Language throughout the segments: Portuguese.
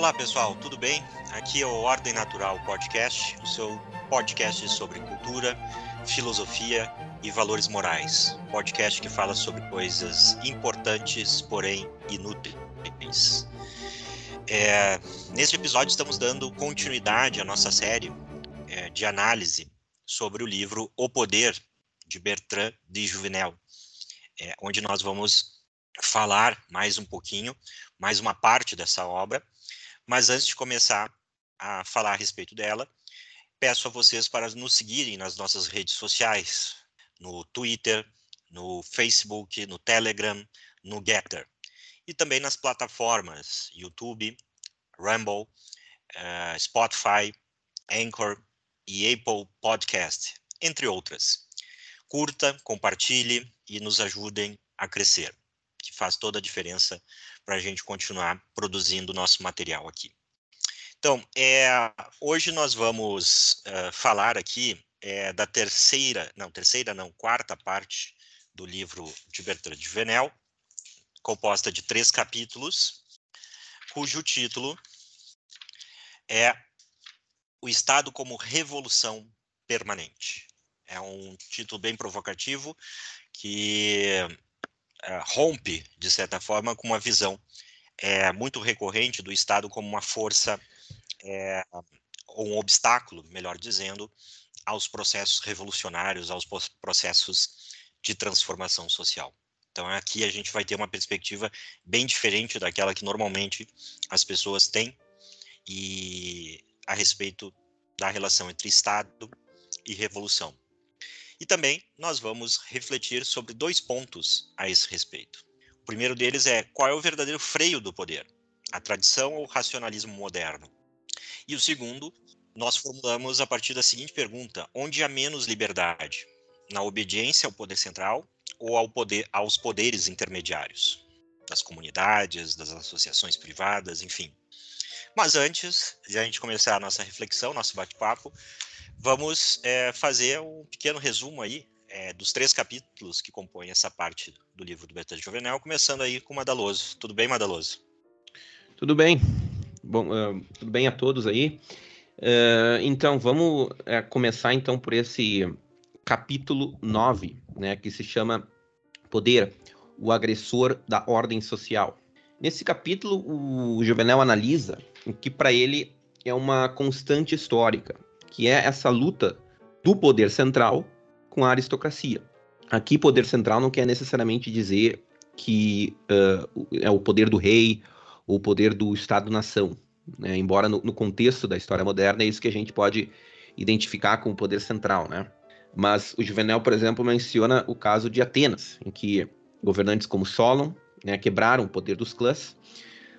Olá pessoal, tudo bem? Aqui é o Ordem Natural Podcast, o seu podcast sobre cultura, filosofia e valores morais. Podcast que fala sobre coisas importantes, porém inúteis. É, neste episódio estamos dando continuidade à nossa série é, de análise sobre o livro O Poder de Bertrand de Juvenel, é, onde nós vamos falar mais um pouquinho, mais uma parte dessa obra. Mas antes de começar a falar a respeito dela, peço a vocês para nos seguirem nas nossas redes sociais, no Twitter, no Facebook, no Telegram, no Getter. E também nas plataformas YouTube, Rumble, uh, Spotify, Anchor e Apple Podcast, entre outras. Curta, compartilhe e nos ajudem a crescer, que faz toda a diferença para a gente continuar produzindo nosso material aqui. Então, é, hoje nós vamos uh, falar aqui é, da terceira, não, terceira não, quarta parte do livro de Bertrand de Venel, composta de três capítulos, cujo título é O Estado como Revolução Permanente. É um título bem provocativo que rompe, de certa forma, com uma visão é, muito recorrente do Estado como uma força, é, ou um obstáculo, melhor dizendo, aos processos revolucionários, aos processos de transformação social. Então, aqui a gente vai ter uma perspectiva bem diferente daquela que normalmente as pessoas têm e a respeito da relação entre Estado e revolução. E também nós vamos refletir sobre dois pontos a esse respeito. O primeiro deles é qual é o verdadeiro freio do poder, a tradição ou o racionalismo moderno? E o segundo, nós formulamos a partir da seguinte pergunta: onde há menos liberdade? Na obediência ao poder central ou ao poder, aos poderes intermediários? Das comunidades, das associações privadas, enfim. Mas antes de a gente começar a nossa reflexão, nosso bate-papo, vamos é, fazer um pequeno resumo aí é, dos três capítulos que compõem essa parte do livro do Bertrand Juvenel, começando aí com Madaloso. Tudo bem, Madaloso? Tudo bem. Bom, uh, tudo bem a todos aí. Uh, então, vamos uh, começar então por esse capítulo 9, né, que se chama Poder, o agressor da ordem social. Nesse capítulo, o Juvenel analisa o que para ele é uma constante histórica, que é essa luta do poder central com a aristocracia. Aqui, poder central não quer necessariamente dizer que uh, é o poder do rei ou o poder do Estado-nação. Né? Embora no, no, contexto da história moderna é isso que a gente pode identificar com o poder central. Né? Mas o Juvenal, por exemplo, menciona o caso de Atenas, em que governantes como Solon né, quebraram o poder dos clãs,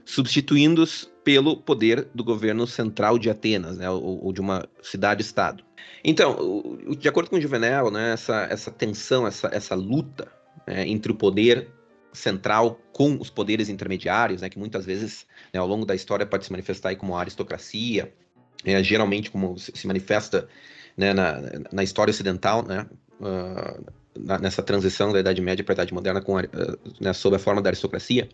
substituindo-os pelo poder do governo central de Atenas, né, ou, ou de uma cidade-estado. Então, de acordo com Juvenal, né, essa, essa tensão, essa, essa luta né, entre o poder central com os poderes intermediários, né, que muitas vezes né, ao longo da história pode se manifestar como aristocracia, é, geralmente como se manifesta né, na, na história ocidental, né, uh, nessa transição da Idade Média para a Idade Moderna com a, uh, né, sob a forma da aristocracia.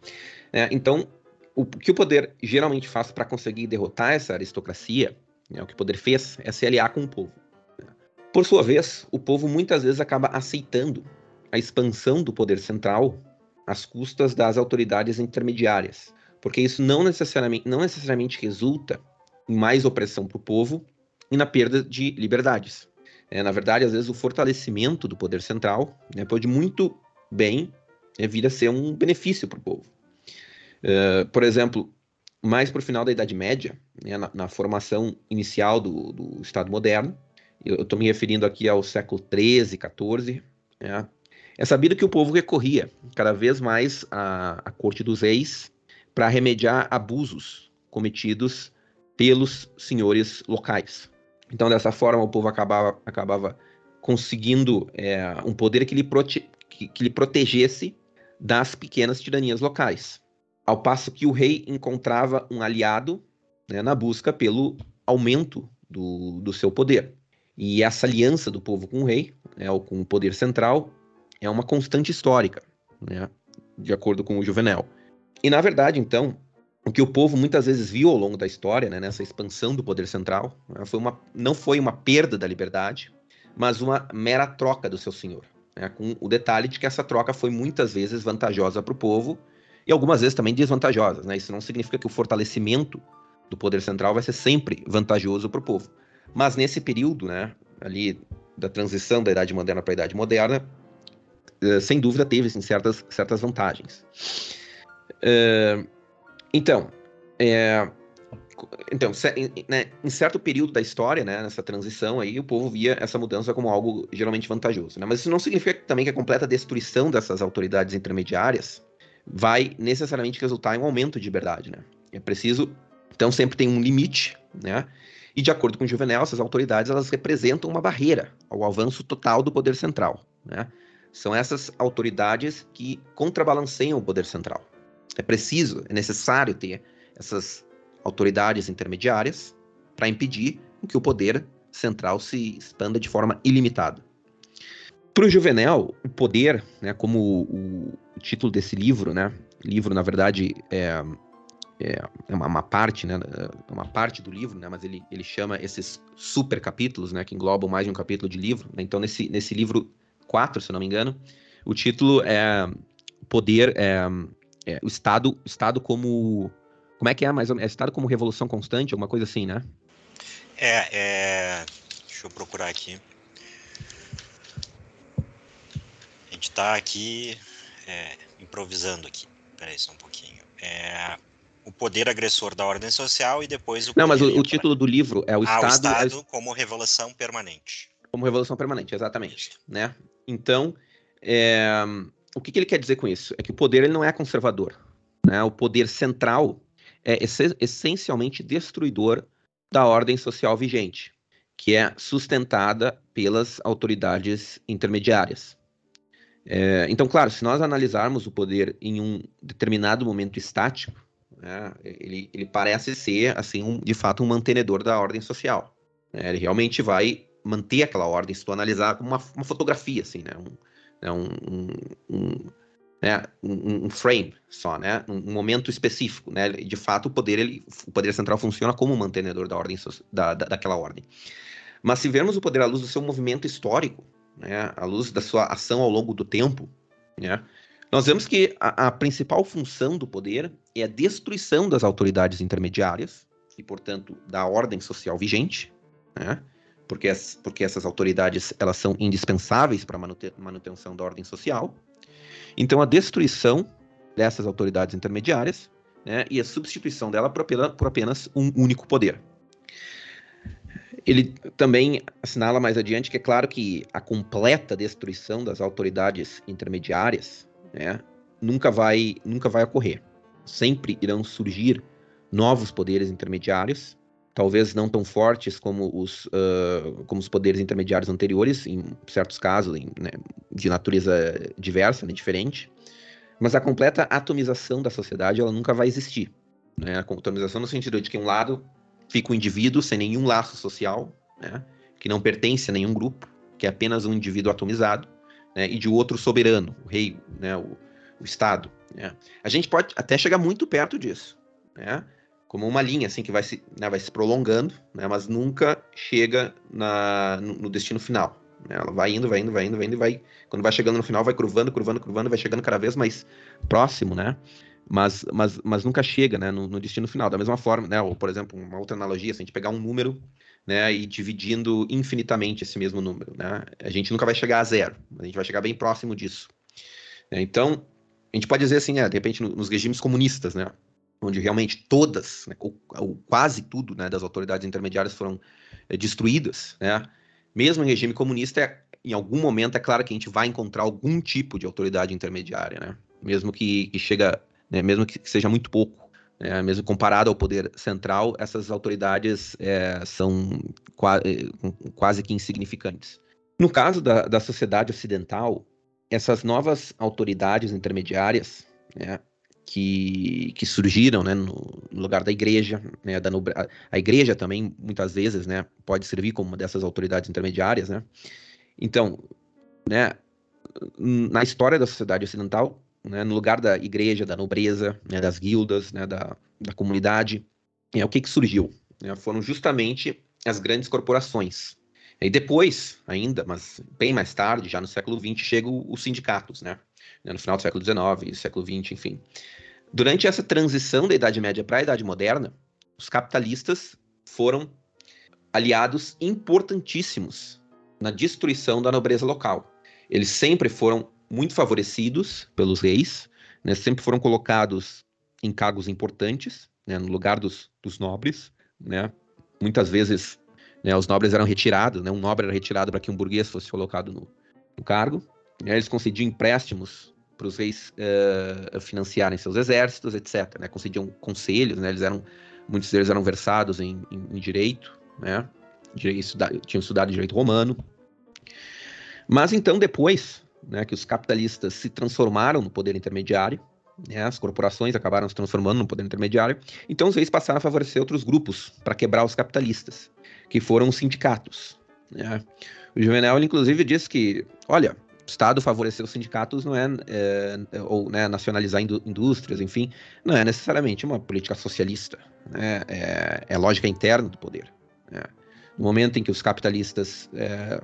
Né, então, o que o poder geralmente faz para conseguir derrotar essa aristocracia, né, o que o poder fez, é se aliar com o povo. Né. Por sua vez, o povo muitas vezes acaba aceitando a expansão do poder central às custas das autoridades intermediárias, porque isso não necessariamente, não necessariamente resulta em mais opressão para o povo e na perda de liberdades. É, na verdade, às vezes o fortalecimento do poder central né, pode muito bem é, vir a ser um benefício para o povo. Uh, por exemplo, mais para o final da Idade Média, né, na, na, formação inicial do, do Estado moderno, eu estou me referindo aqui ao século XIII, XIV, né, é sabido que o povo recorria cada vez mais à, à corte dos reis para remediar abusos cometidos pelos senhores locais. Então, dessa forma, o povo acabava, acabava conseguindo é, um poder que lhe, prote, que, que lhe protegesse das pequenas tiranias locais ao passo que o rei encontrava um aliado né, na busca pelo aumento do, do seu poder. E essa aliança do povo com o rei, né, ou com o poder central, é uma constante histórica, né, de acordo com o Juvenal. E na verdade, então, o que o povo muitas vezes viu ao longo da história, né, nessa expansão do poder central, né, foi uma, não foi uma perda da liberdade, mas uma mera troca do seu senhor. Né, com o detalhe de que essa troca foi muitas vezes vantajosa para o povo e algumas vezes também desvantajosa. Né? Isso não significa que o fortalecimento do poder central vai ser sempre vantajoso para o povo. Mas nesse período, né, ali da transição da Idade Moderna para a Idade Moderna, eh, sem dúvida teve assim, certas, certas vantagens. Uh, então, é, então né, em certo período da história, né, nessa transição aí, o povo via essa mudança como algo geralmente vantajoso. Né? Mas isso não significa também que a completa destruição dessas autoridades intermediárias vai necessariamente resultar em um aumento de liberdade. Né? É preciso, então sempre tem um limite, né? E de acordo com o Juvenal, essas autoridades elas representam uma barreira ao avanço total do poder central. Né? São essas autoridades que contrabalanceiam o poder central. É preciso, é necessário ter essas autoridades intermediárias para impedir que o poder central se expanda de forma ilimitada. Para o Juvenal, o poder, né, como o, o, título desse livro, né, livro na verdade é, é, é uma, uma, parte, né, é uma parte do livro, né, mas ele, ele chama esses super capítulos, né, que englobam mais de um capítulo de livro. Né, então nesse, nesse livro 4, se não me engano, o título é Poder, é, é, o Estado, o Estado como. Como é que é mais ou menos? É Estado como revolução constante, alguma coisa assim, né? É, é. Deixa eu procurar aqui. Gente tá aqui é, improvisando aqui. Peraí só um pouquinho. É, o poder agressor da ordem social e depois o. Não, mas o, o título do livro é o ah, Estado. O Estado como revolução permanente. Como revolução permanente, exatamente. Né? Então, é, o que, que, ele quer dizer com isso? É que o poder ele não é conservador. Né? O poder central é essencialmente destruidor da ordem social vigente, que é sustentada pelas autoridades intermediárias. É, então, claro, se nós analisarmos o poder em um determinado momento estático, né, ele, ele, parece ser, assim, um, de fato, um mantenedor da ordem social. Né? Ele realmente vai manter aquela ordem, se tu analisar como uma, uma fotografia, assim, né? Um, né, um, um, né, um, um, frame só, né, um, momento específico, né, de fato o poder, ele, o poder central funciona como mantenedor da ordem, da, da, daquela ordem. Mas se vermos o poder à luz do seu movimento histórico, né, à luz da sua ação ao longo do tempo, né, nós vemos que a, a principal função do poder é a destruição das autoridades intermediárias e, portanto, da ordem social vigente, né, porque, as, porque essas autoridades elas são indispensáveis para a manutenção da ordem social. Então, a destruição dessas autoridades intermediárias né, e a substituição dela por, por apenas um único poder. Ele também assinala mais adiante que é claro que a completa destruição das autoridades intermediárias né, nunca, vai, nunca vai ocorrer. Sempre irão surgir novos poderes intermediários talvez não tão fortes como os, uh, como os poderes intermediários anteriores, em certos casos, em, né, de natureza diversa, né, diferente. Mas a completa atomização da sociedade ela nunca vai existir. Né? A atomização no sentido de que um lado fica o um indivíduo sem nenhum laço social, né? que não pertence a nenhum grupo, que é apenas um indivíduo atomizado, né? e de outro soberano, o rei, né? o, o Estado. Né? A gente pode até chegar muito perto disso. Né? como uma linha assim que vai se, né, vai se prolongando, né, mas nunca chega na, no, no destino final. Né? Ela vai indo, vai indo, vai indo, vai indo vai quando vai chegando no final vai curvando, curvando, curvando, vai chegando cada vez mais próximo, né? Mas, mas, mas nunca chega, né, no, no destino final. Da mesma forma, né, ou por exemplo, uma outra analogia, se a gente pegar um número, né, e dividindo infinitamente esse mesmo número, né, a gente nunca vai chegar a zero, a gente vai chegar bem próximo disso. Então, a gente pode dizer assim, é, de repente, nos regimes comunistas, né, onde realmente todas, né, ou, ou, quase tudo, né, das autoridades intermediárias foram é, destruídas, né, mesmo em regime comunista, é, em algum momento é claro que a gente vai encontrar algum tipo de autoridade intermediária, né, mesmo que, que chega, né, mesmo que seja muito pouco, né, mesmo comparado ao poder central, essas autoridades é, são qua, quase que insignificantes. No caso da, da sociedade ocidental, essas novas autoridades intermediárias, né, que, que surgiram né, no, no, lugar da igreja. Né, da, a, igreja também, muitas vezes, né, pode servir como uma dessas autoridades intermediárias. Né? Então, né, na história da sociedade ocidental, né, no lugar da igreja, da nobreza, né, das guildas, né, da, da comunidade, é, o que, que surgiu? É, foram justamente as grandes corporações. E depois, ainda, mas bem mais tarde, já no século XX, chegam os sindicatos, né? No final do século XIX, século XX, enfim. Durante essa transição da Idade Média para a Idade Moderna, os capitalistas foram aliados importantíssimos na destruição da nobreza local. Eles sempre foram muito favorecidos pelos reis, né? sempre foram colocados em cargos importantes, né? no lugar dos, dos nobres, né? Muitas vezes né, os nobres eram retirados, né, um nobre era retirado para que um burguês fosse colocado no, no cargo. Né, eles concediam empréstimos para os reis uh, financiarem seus exércitos, etc. Né, concediam conselhos, né, eles eram, muitos deles eram versados em, em, em direito, né, direito, tinham estudado direito romano. Mas então, depois né, que os capitalistas se transformaram no poder intermediário, né, as corporações acabaram se transformando no poder intermediário, então os reis passaram a favorecer outros grupos para quebrar os capitalistas, que foram os sindicatos. Né. O Juvenal, inclusive, disse que, olha, o Estado favorecer os sindicatos não é, é ou né, nacionalizar indústrias, enfim, não é necessariamente uma política socialista, né, é, é lógica interna do poder. Né. No momento em que os capitalistas é,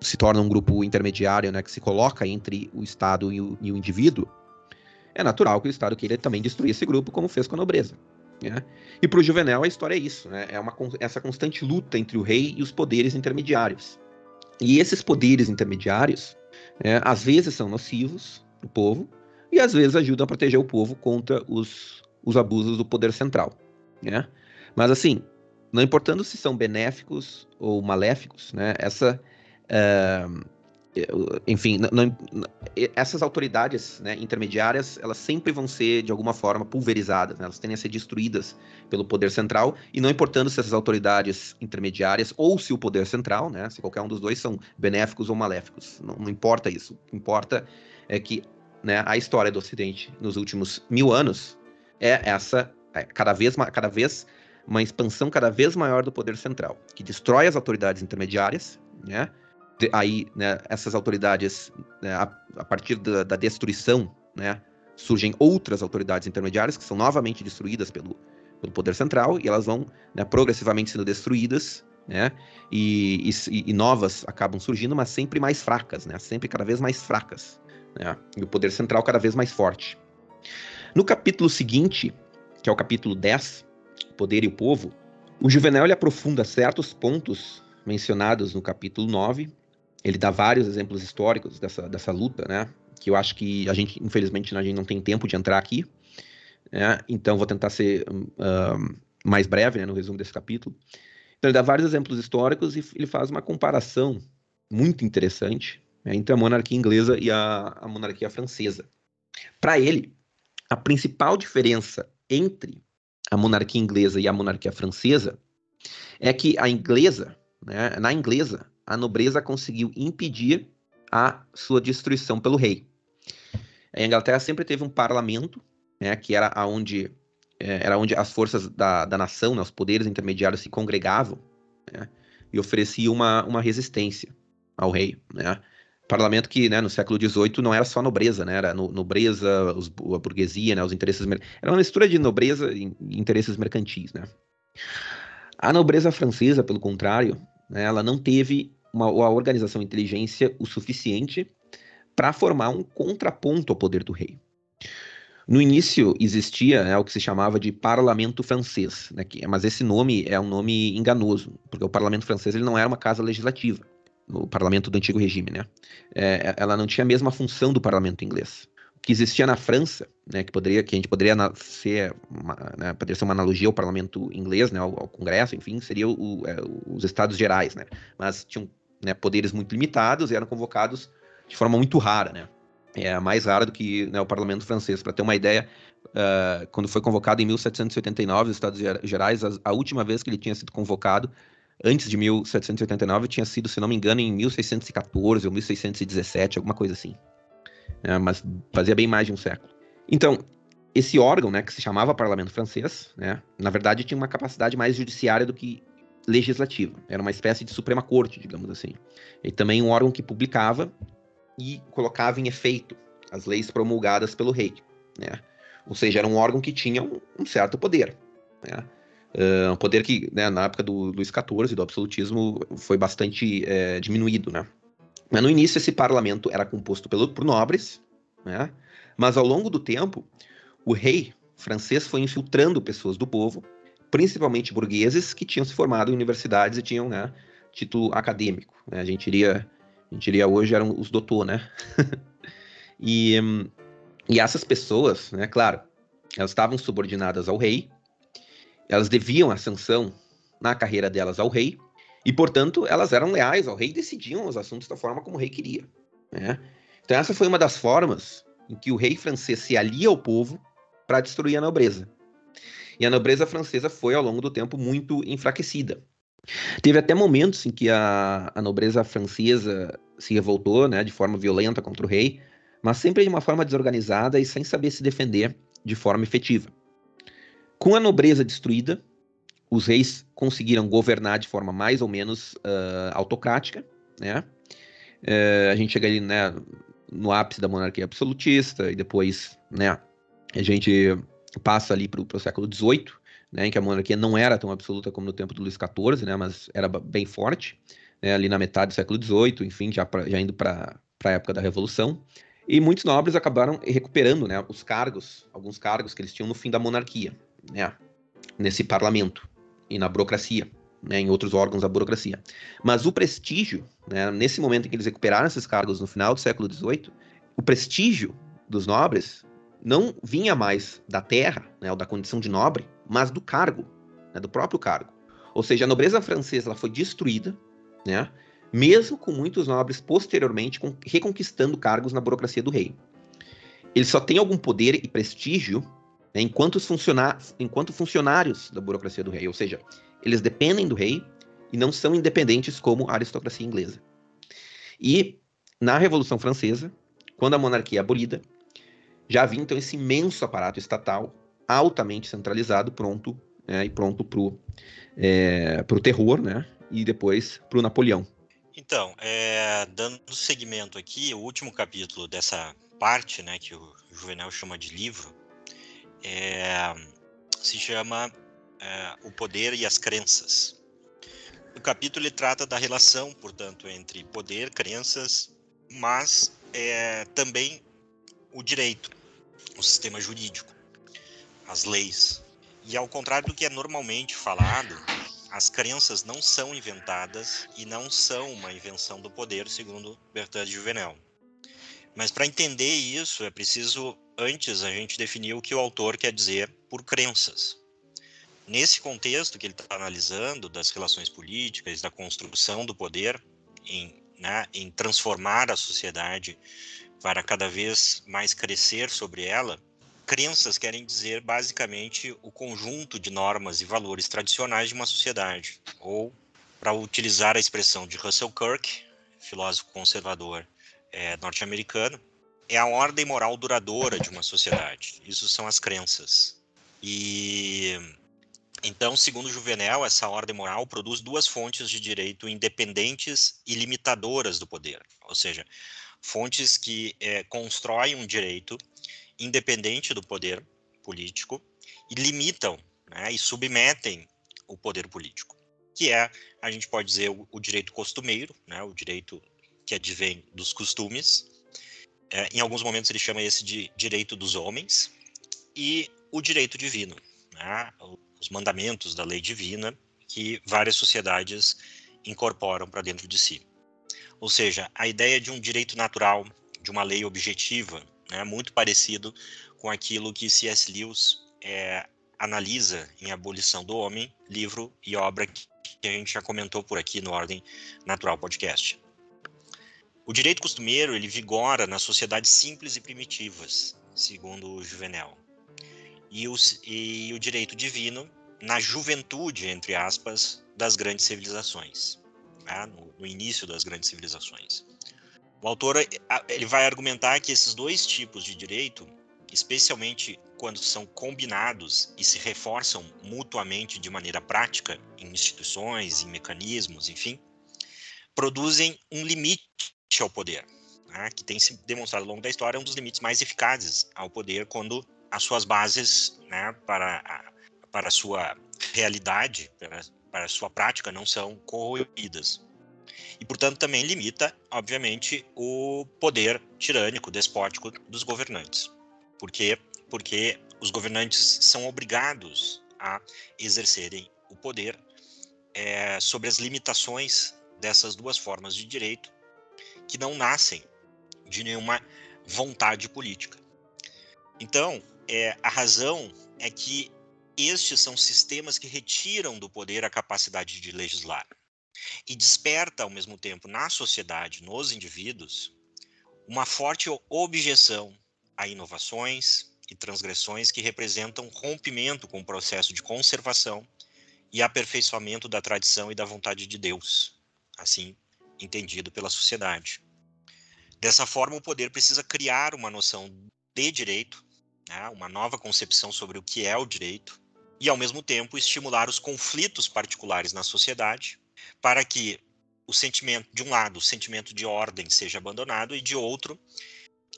se tornam um grupo intermediário, né, que se coloca entre o Estado e o, e o indivíduo, é natural que o Estado queira também destruir esse grupo, como fez com a nobreza. Né? E para o Juvenal a história é isso, né? é uma, essa constante luta entre o rei e os poderes intermediários. E esses poderes intermediários, né, às vezes são nocivos para o povo, e às vezes ajudam a proteger o povo contra os, os abusos do poder central. Né? Mas assim, não importando se são benéficos ou maléficos, né, essa enfim, não, não, essas autoridades né, intermediárias, elas sempre vão ser, de alguma forma, pulverizadas, né? elas tendem a ser destruídas pelo poder central, e não importando se essas autoridades intermediárias ou se o poder central, né, se qualquer um dos dois são benéficos ou maléficos, não, não importa isso. O que importa é que né, a história do Ocidente nos últimos mil anos é essa, é cada, vez, cada vez uma expansão cada vez maior do poder central, que destrói as autoridades intermediárias, né, aí né, essas autoridades, né, a, a, partir da, da, destruição, né, surgem outras autoridades intermediárias que são novamente destruídas pelo, pelo poder central e elas vão né, progressivamente sendo destruídas, né, e, e, e, novas acabam surgindo, mas sempre mais fracas, né, sempre cada vez mais fracas, e o poder central cada vez mais forte. No capítulo seguinte, que é o capítulo 10, Poder e o Povo, o Juvenal ele aprofunda certos pontos mencionados no capítulo 9 ele dá vários exemplos históricos dessa, dessa luta, né? Que eu acho que a gente, infelizmente, a gente não tem tempo de entrar aqui. Né? Então, vou tentar ser uh, mais breve né, no resumo desse capítulo. Então, ele dá vários exemplos históricos e ele faz uma comparação muito interessante né, entre a monarquia inglesa e a, a monarquia francesa. Para ele, a principal diferença entre a monarquia inglesa e a monarquia francesa é que a inglesa, né, na inglesa, a nobreza conseguiu impedir a sua destruição pelo rei. A Inglaterra sempre teve um parlamento, né, que era onde é, era onde as forças da, da nação, né, os poderes intermediários se congregavam né, e ofereciam uma, uma resistência ao rei. Né. Parlamento que né, no século XVIII não era só nobreza, né, era no, nobreza, os, a burguesia, né, os interesses era uma mistura de nobreza e interesses mercantis. Né. A nobreza francesa, pelo contrário, né, ela não teve uma, uma organização inteligência o suficiente para formar um contraponto ao poder do rei. No início existia né, o que se chamava de parlamento francês, né, que, mas esse nome é um nome enganoso, porque o parlamento francês ele não era uma casa legislativa, o parlamento do antigo regime, né? É, ela não tinha a mesma função do parlamento inglês. O que existia na França, né, que poderia, que a gente poderia ser, uma, né, poderia ser uma analogia ao parlamento inglês, né, ao, ao Congresso, enfim, seria o, é, os Estados Gerais, né? Mas tinham né, poderes muito limitados e eram convocados de forma muito rara, né? É mais rara do que né, o parlamento francês. Para ter uma ideia, uh, quando foi convocado em 1789, os Estados Gerais, a, a, última vez que ele tinha sido convocado, antes de 1789, tinha sido, se não me engano, em 1614 ou 1617, alguma coisa assim. É, mas fazia bem mais de um século. Então, esse órgão, né, que se chamava Parlamento Francês, né, na verdade tinha uma capacidade mais judiciária do que legislativa. Era uma espécie de Suprema Corte, digamos assim. E também um órgão que publicava e colocava em efeito as leis promulgadas pelo rei, né? Ou seja, era um órgão que tinha um, um certo poder, né? Uh, um poder que, né, na época do Luís XIV, do absolutismo, foi bastante é, diminuído, né? Mas no início esse parlamento era composto pelo, por nobres, né? Mas ao longo do tempo, o rei francês foi infiltrando pessoas do povo, principalmente burgueses que tinham se formado em universidades e tinham, né, título acadêmico. Né? A gente iria, a gente iria hoje eram os doutor, né? e, e essas pessoas, né, claro, elas estavam subordinadas ao rei, elas deviam ascensão na carreira delas ao rei, e, portanto, elas eram leais ao rei e decidiam os assuntos da forma como o rei queria. Né? Então, essa foi uma das formas em que o rei francês se alia ao povo para destruir a nobreza. E a nobreza francesa foi, ao longo do tempo, muito enfraquecida. Teve até momentos em que a, a nobreza francesa se revoltou né, de forma violenta contra o rei, mas sempre de uma forma desorganizada e sem saber se defender de forma efetiva. Com a nobreza destruída, os reis conseguiram governar de forma mais ou menos uh, autocrática, né? Uh, a gente chega ali, né, no ápice da monarquia absolutista e depois, né, a gente passa ali para o século XVIII, né, em que a monarquia não era tão absoluta como no tempo do Luís XIV, né, mas era bem forte, né, ali na metade do século XVIII, enfim, já, pra, já indo para a época da Revolução. E muitos nobres acabaram recuperando né, os cargos, alguns cargos que eles tinham no fim da monarquia, né, nesse parlamento e na burocracia, né, em outros órgãos da burocracia. Mas o prestígio, né, nesse momento em que eles recuperaram esses cargos no final do século XVIII, o prestígio dos nobres não vinha mais da terra, né, ou da condição de nobre, mas do cargo, né, do próprio cargo. Ou seja, a nobreza francesa foi destruída, né, mesmo com muitos nobres posteriormente reconquistando cargos na burocracia do rei. Eles só têm algum poder e prestígio né, enquanto, enquanto funcionários da burocracia do rei, ou seja, eles dependem do rei e não são independentes como a aristocracia inglesa. E na Revolução Francesa, quando a monarquia é abolida, já havia então esse imenso aparato estatal altamente centralizado, pronto né, e pronto para o é, terror, né, e depois para o Napoleão. Então, é, dando seguimento aqui, o último capítulo dessa parte, né, que o Juvenal chama de livro, é, se chama é, O Poder e as Crenças. O capítulo ele trata da relação, portanto, entre poder, crenças, mas é, também o direito, o sistema jurídico, as leis. E ao contrário do que é normalmente falado, as crenças não são inventadas e não são uma invenção do poder, segundo Bertrand de Juvenel. Mas para entender isso, é preciso antes a gente definir o que o autor quer dizer por crenças. Nesse contexto que ele está analisando das relações políticas, da construção do poder, em, né, em transformar a sociedade para cada vez mais crescer sobre ela, crenças querem dizer basicamente o conjunto de normas e valores tradicionais de uma sociedade, ou, para utilizar a expressão de Russell Kirk, filósofo conservador é, norte-americano, é a ordem moral duradoura de uma sociedade. Isso são as crenças. E então, segundo Juvenal, essa ordem moral produz duas fontes de direito independentes e limitadoras do poder, ou seja, fontes que é, constroem um direito independente do poder político e limitam né, e submetem o poder político, que é, a gente pode dizer, o, o direito costumeiro, né, o direito que advém dos costumes, é, em alguns momentos ele chama esse de direito dos homens, e o direito divino, né? os mandamentos da lei divina que várias sociedades incorporam para dentro de si. Ou seja, a ideia de um direito natural, de uma lei objetiva, né? muito parecido com aquilo que C.S. Lewis é, analisa em Abolição do Homem, livro e obra que a gente já comentou por aqui no Ordem Natural Podcast. O direito costumeiro ele vigora nas sociedades simples e primitivas, segundo o Juvenal. E o, e o direito divino na juventude, entre aspas, das grandes civilizações, tá? no, no início das grandes civilizações. O autor ele vai argumentar que esses dois tipos de direito, especialmente quando são combinados e se reforçam mutuamente de maneira prática em instituições, em mecanismos, enfim, produzem um limite ao poder. né, que tem se demonstrado ao longo da história um dos limites mais eficazes ao poder quando as suas bases né, para, a, para a sua realidade, para, para sua prática, não são corroídas. E, portanto, também limita, obviamente, o poder tirânico, despótico dos governantes. Por quê? Porque os governantes são obrigados a exercerem o poder é, sobre as limitações dessas duas formas de direito que não nascem de nenhuma vontade política. Então, é, a razão é que estes são sistemas que retiram do poder a capacidade de legislar e desperta ao mesmo tempo na sociedade, nos indivíduos, uma forte objeção a inovações e transgressões que representam rompimento com o processo de conservação e aperfeiçoamento da tradição e da vontade de Deus, assim entendido pela sociedade. Dessa forma, o poder precisa criar uma noção de direito, né, uma nova concepção sobre o que é o direito, e, ao mesmo tempo, estimular os conflitos particulares na sociedade, para que o sentimento, de um lado, o sentimento de ordem seja abandonado, e de outro,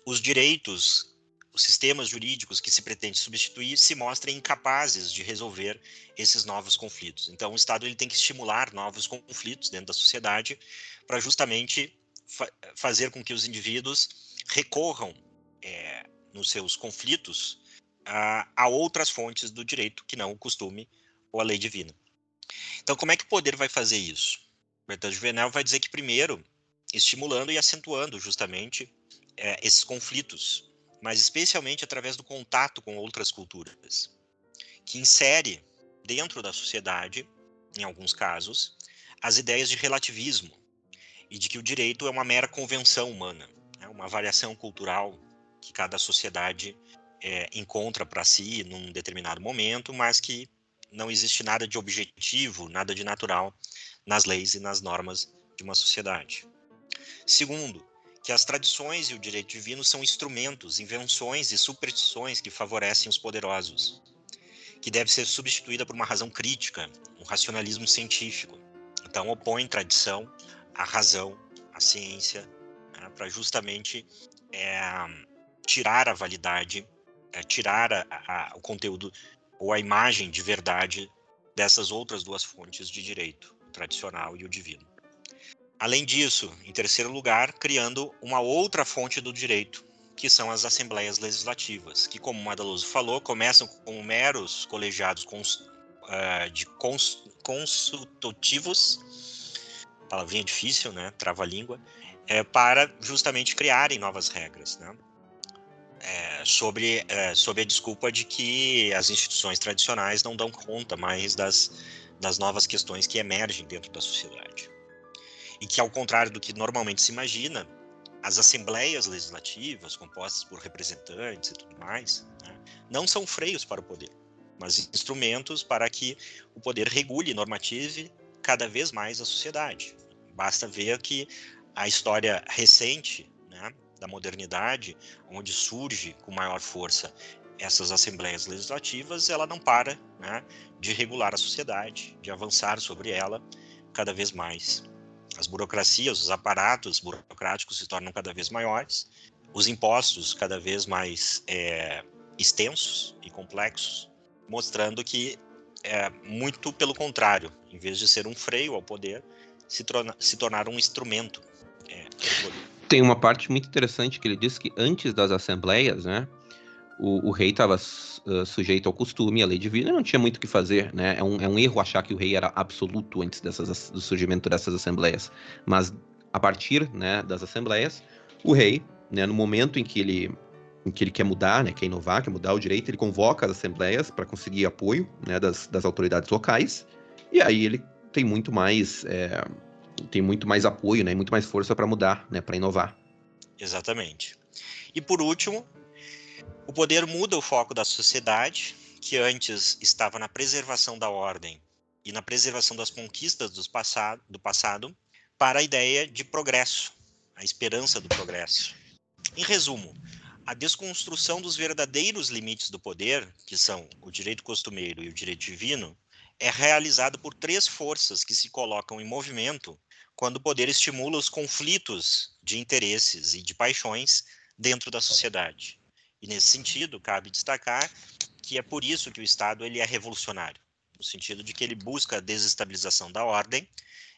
os direitos os sistemas jurídicos que se pretende substituir se mostrem incapazes de resolver esses novos conflitos. Então, o Estado ele tem que estimular novos conflitos dentro da sociedade para justamente fa fazer com que os indivíduos recorram é, nos seus conflitos a, a outras fontes do direito que não o costume ou a lei divina. Então, como é que o poder vai fazer isso? Bertrand Juvenal vai dizer que primeiro estimulando e acentuando justamente é, esses conflitos mas especialmente através do contato com outras culturas, que insere dentro da sociedade, em alguns casos, as ideias de relativismo e de que o direito é uma mera convenção humana, é uma variação cultural que cada sociedade é, encontra para si num determinado momento, mas que não existe nada de objetivo, nada de natural nas leis e nas normas de uma sociedade. Segundo, que as tradições e o direito divino são instrumentos, invenções e superstições que favorecem os poderosos, que deve ser substituída por uma razão crítica, um racionalismo científico. Então, opõe tradição à razão, à ciência, né, para justamente é, tirar a validade, é, tirar a, a, o conteúdo ou a imagem de verdade dessas outras duas fontes de direito, o tradicional e o divino. Além disso, em terceiro lugar, criando uma outra fonte do direito, que são as assembleias legislativas, que, como Madaloso falou, começam com meros colegiados cons, uh, de cons, consultativos, palavrinha difícil, né? Trava-língua, é, para justamente criarem novas regras, né? É, sobre, é, sobre a desculpa de que as instituições tradicionais não dão conta mais das, das novas questões que emergem dentro da sociedade e que, ao contrário do que normalmente se imagina, as assembleias legislativas, compostas por representantes e tudo mais, né, não são freios para o poder, mas instrumentos para que o poder regule e normative cada vez mais a sociedade. Basta ver que a história recente da modernidade, onde surge com maior força essas assembleias legislativas, ela não para né, de regular a sociedade, de avançar sobre ela cada vez mais. As burocracias, os aparatos burocráticos se tornam cada vez maiores, os impostos cada vez mais é, extensos e complexos, mostrando que é muito pelo contrário, em vez de ser um freio ao poder, se, torna, se tornar um instrumento é, Tem uma parte muito interessante que ele diz que antes das assembleias, né, o, o rei estava uh, sujeito ao costume, à lei divina, não tinha muito o que fazer, né? É um, é um erro achar que o rei era absoluto antes dessas, do surgimento dessas assembleias. Mas a partir né, das assembleias, o rei, né, no momento em que ele em que ele quer mudar, né, quer inovar, quer mudar o direito, ele convoca as assembleias para conseguir apoio né, das, das autoridades locais, e aí ele tem muito mais é, tem muito mais apoio, né, muito mais força para mudar, né, para inovar. Exatamente. E por último, o poder muda o foco da sociedade, que antes estava na preservação da ordem e na preservação das conquistas do passado, do passado para a ideia de progresso, a esperança do progresso. Em resumo, a desconstrução dos verdadeiros limites do poder, que são o direito costumeiro e o direito divino, é realizada por três forças que se colocam em movimento quando o poder estimula os conflitos de interesses e de paixões dentro da sociedade. E nesse sentido, cabe destacar que é por isso que o Estado ele é revolucionário, no sentido de que ele busca a desestabilização da ordem,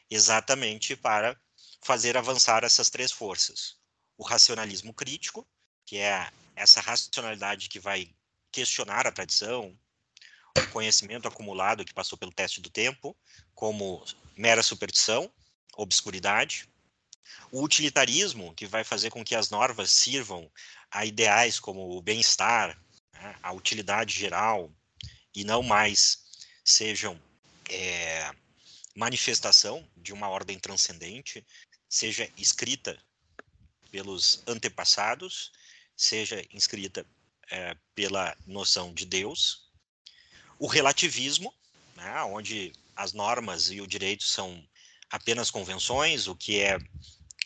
exatamente para fazer avançar essas três forças: o racionalismo crítico, que é essa racionalidade que vai questionar a tradição, o conhecimento acumulado que passou pelo teste do tempo, como mera superstição, obscuridade. O utilitarismo, que vai fazer com que as normas sirvam a ideais como o bem-estar, né, a utilidade geral, e não mais sejam é, manifestação de uma ordem transcendente, seja escrita pelos antepassados, seja inscrita é, pela noção de Deus. O relativismo, né, onde as normas e o direito são apenas convenções, o que é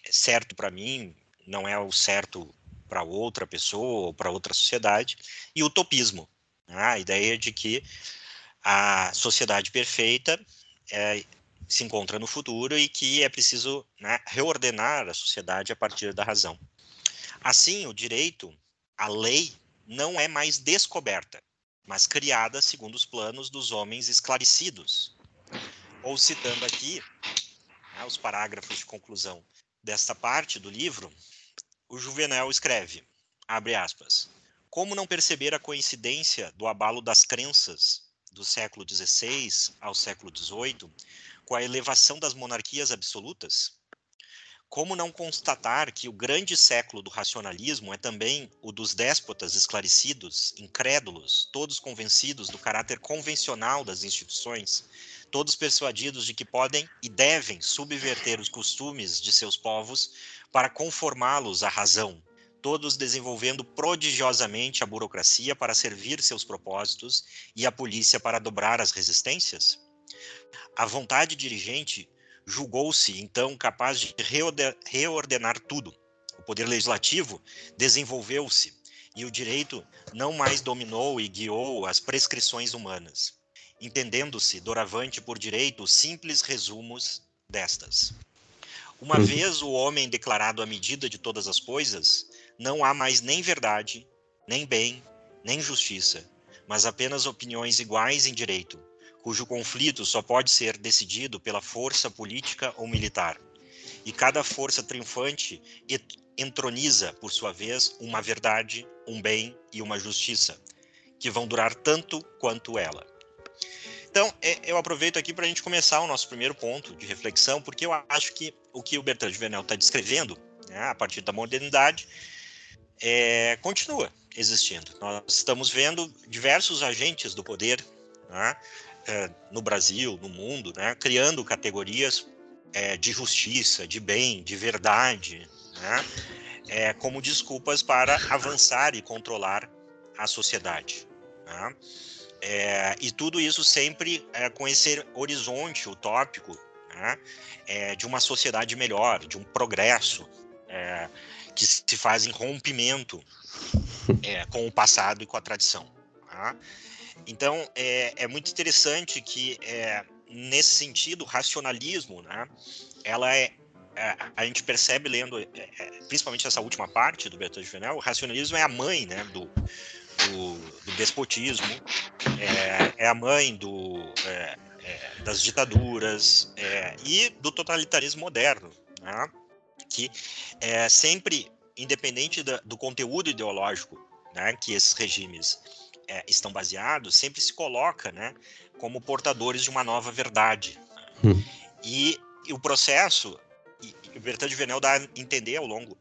certo para mim não é o certo para outra pessoa ou para outra sociedade. E utopismo, né, a ideia de que a sociedade perfeita é, se encontra no futuro e que é preciso né, reordenar a sociedade a partir da razão. Assim, o direito, a lei, não é mais descoberta, mas criada segundo os planos dos homens esclarecidos. Ou citando aqui né, os parágrafos de conclusão desta parte do livro, o Juvenal escreve, abre aspas, como não perceber a coincidência do abalo das crenças do século XVI ao século XVIII com a elevação das monarquias absolutas? Como não constatar que o grande século do racionalismo é também o dos déspotas esclarecidos, incrédulos, todos convencidos do caráter convencional das instituições, todos persuadidos de que podem e devem subverter os costumes de seus povos para conformá-los à razão, todos desenvolvendo prodigiosamente a burocracia para servir seus propósitos e a polícia para dobrar as resistências? A vontade dirigente julgou-se, então, capaz de reordenar tudo. O poder legislativo desenvolveu-se e o direito não mais dominou e guiou as prescrições humanas, entendendo-se, doravante, por direito, simples resumos destas. Uma uhum. vez o homem declarado a medida de todas as coisas, não há mais nem verdade, nem bem, nem justiça, mas apenas opiniões iguais em direito, cujo conflito só pode ser decidido pela força política ou militar. E cada força triunfante entroniza, por sua vez, uma verdade, um bem e uma justiça, que vão durar tanto quanto ela. Então, é, eu aproveito aqui para a gente começar o nosso primeiro ponto de reflexão, porque eu acho que o que o Bertrand de Venel está descrevendo, né, a partir da modernidade, é, continua existindo. Nós estamos vendo diversos agentes do poder né, é, no Brasil, no mundo, né, criando categorias é, de justiça, de bem, de verdade, né, é, como desculpas para avançar e controlar a sociedade. É, e tudo isso sempre é, com esse horizonte utópico né, é, de uma sociedade melhor, de um progresso que se faz em rompimento com o passado e com a tradição. Tá? Então, é, é muito interessante que, é, nesse sentido, o racionalismo, né, ela é, é a gente percebe lendo, é, é, principalmente essa última parte do Bertrand de Venel, o racionalismo é a mãe né, do, do, do despotismo, é, é, a mãe do, das ditaduras e do totalitarismo moderno, né, que é sempre, independente da, do conteúdo ideológico né, que esses regimes é, estão baseados sempre se coloca né, como portadores de uma nova verdade. Hum. E, e, o processo, e, e o Bertrand de Venel dá a entender ao longo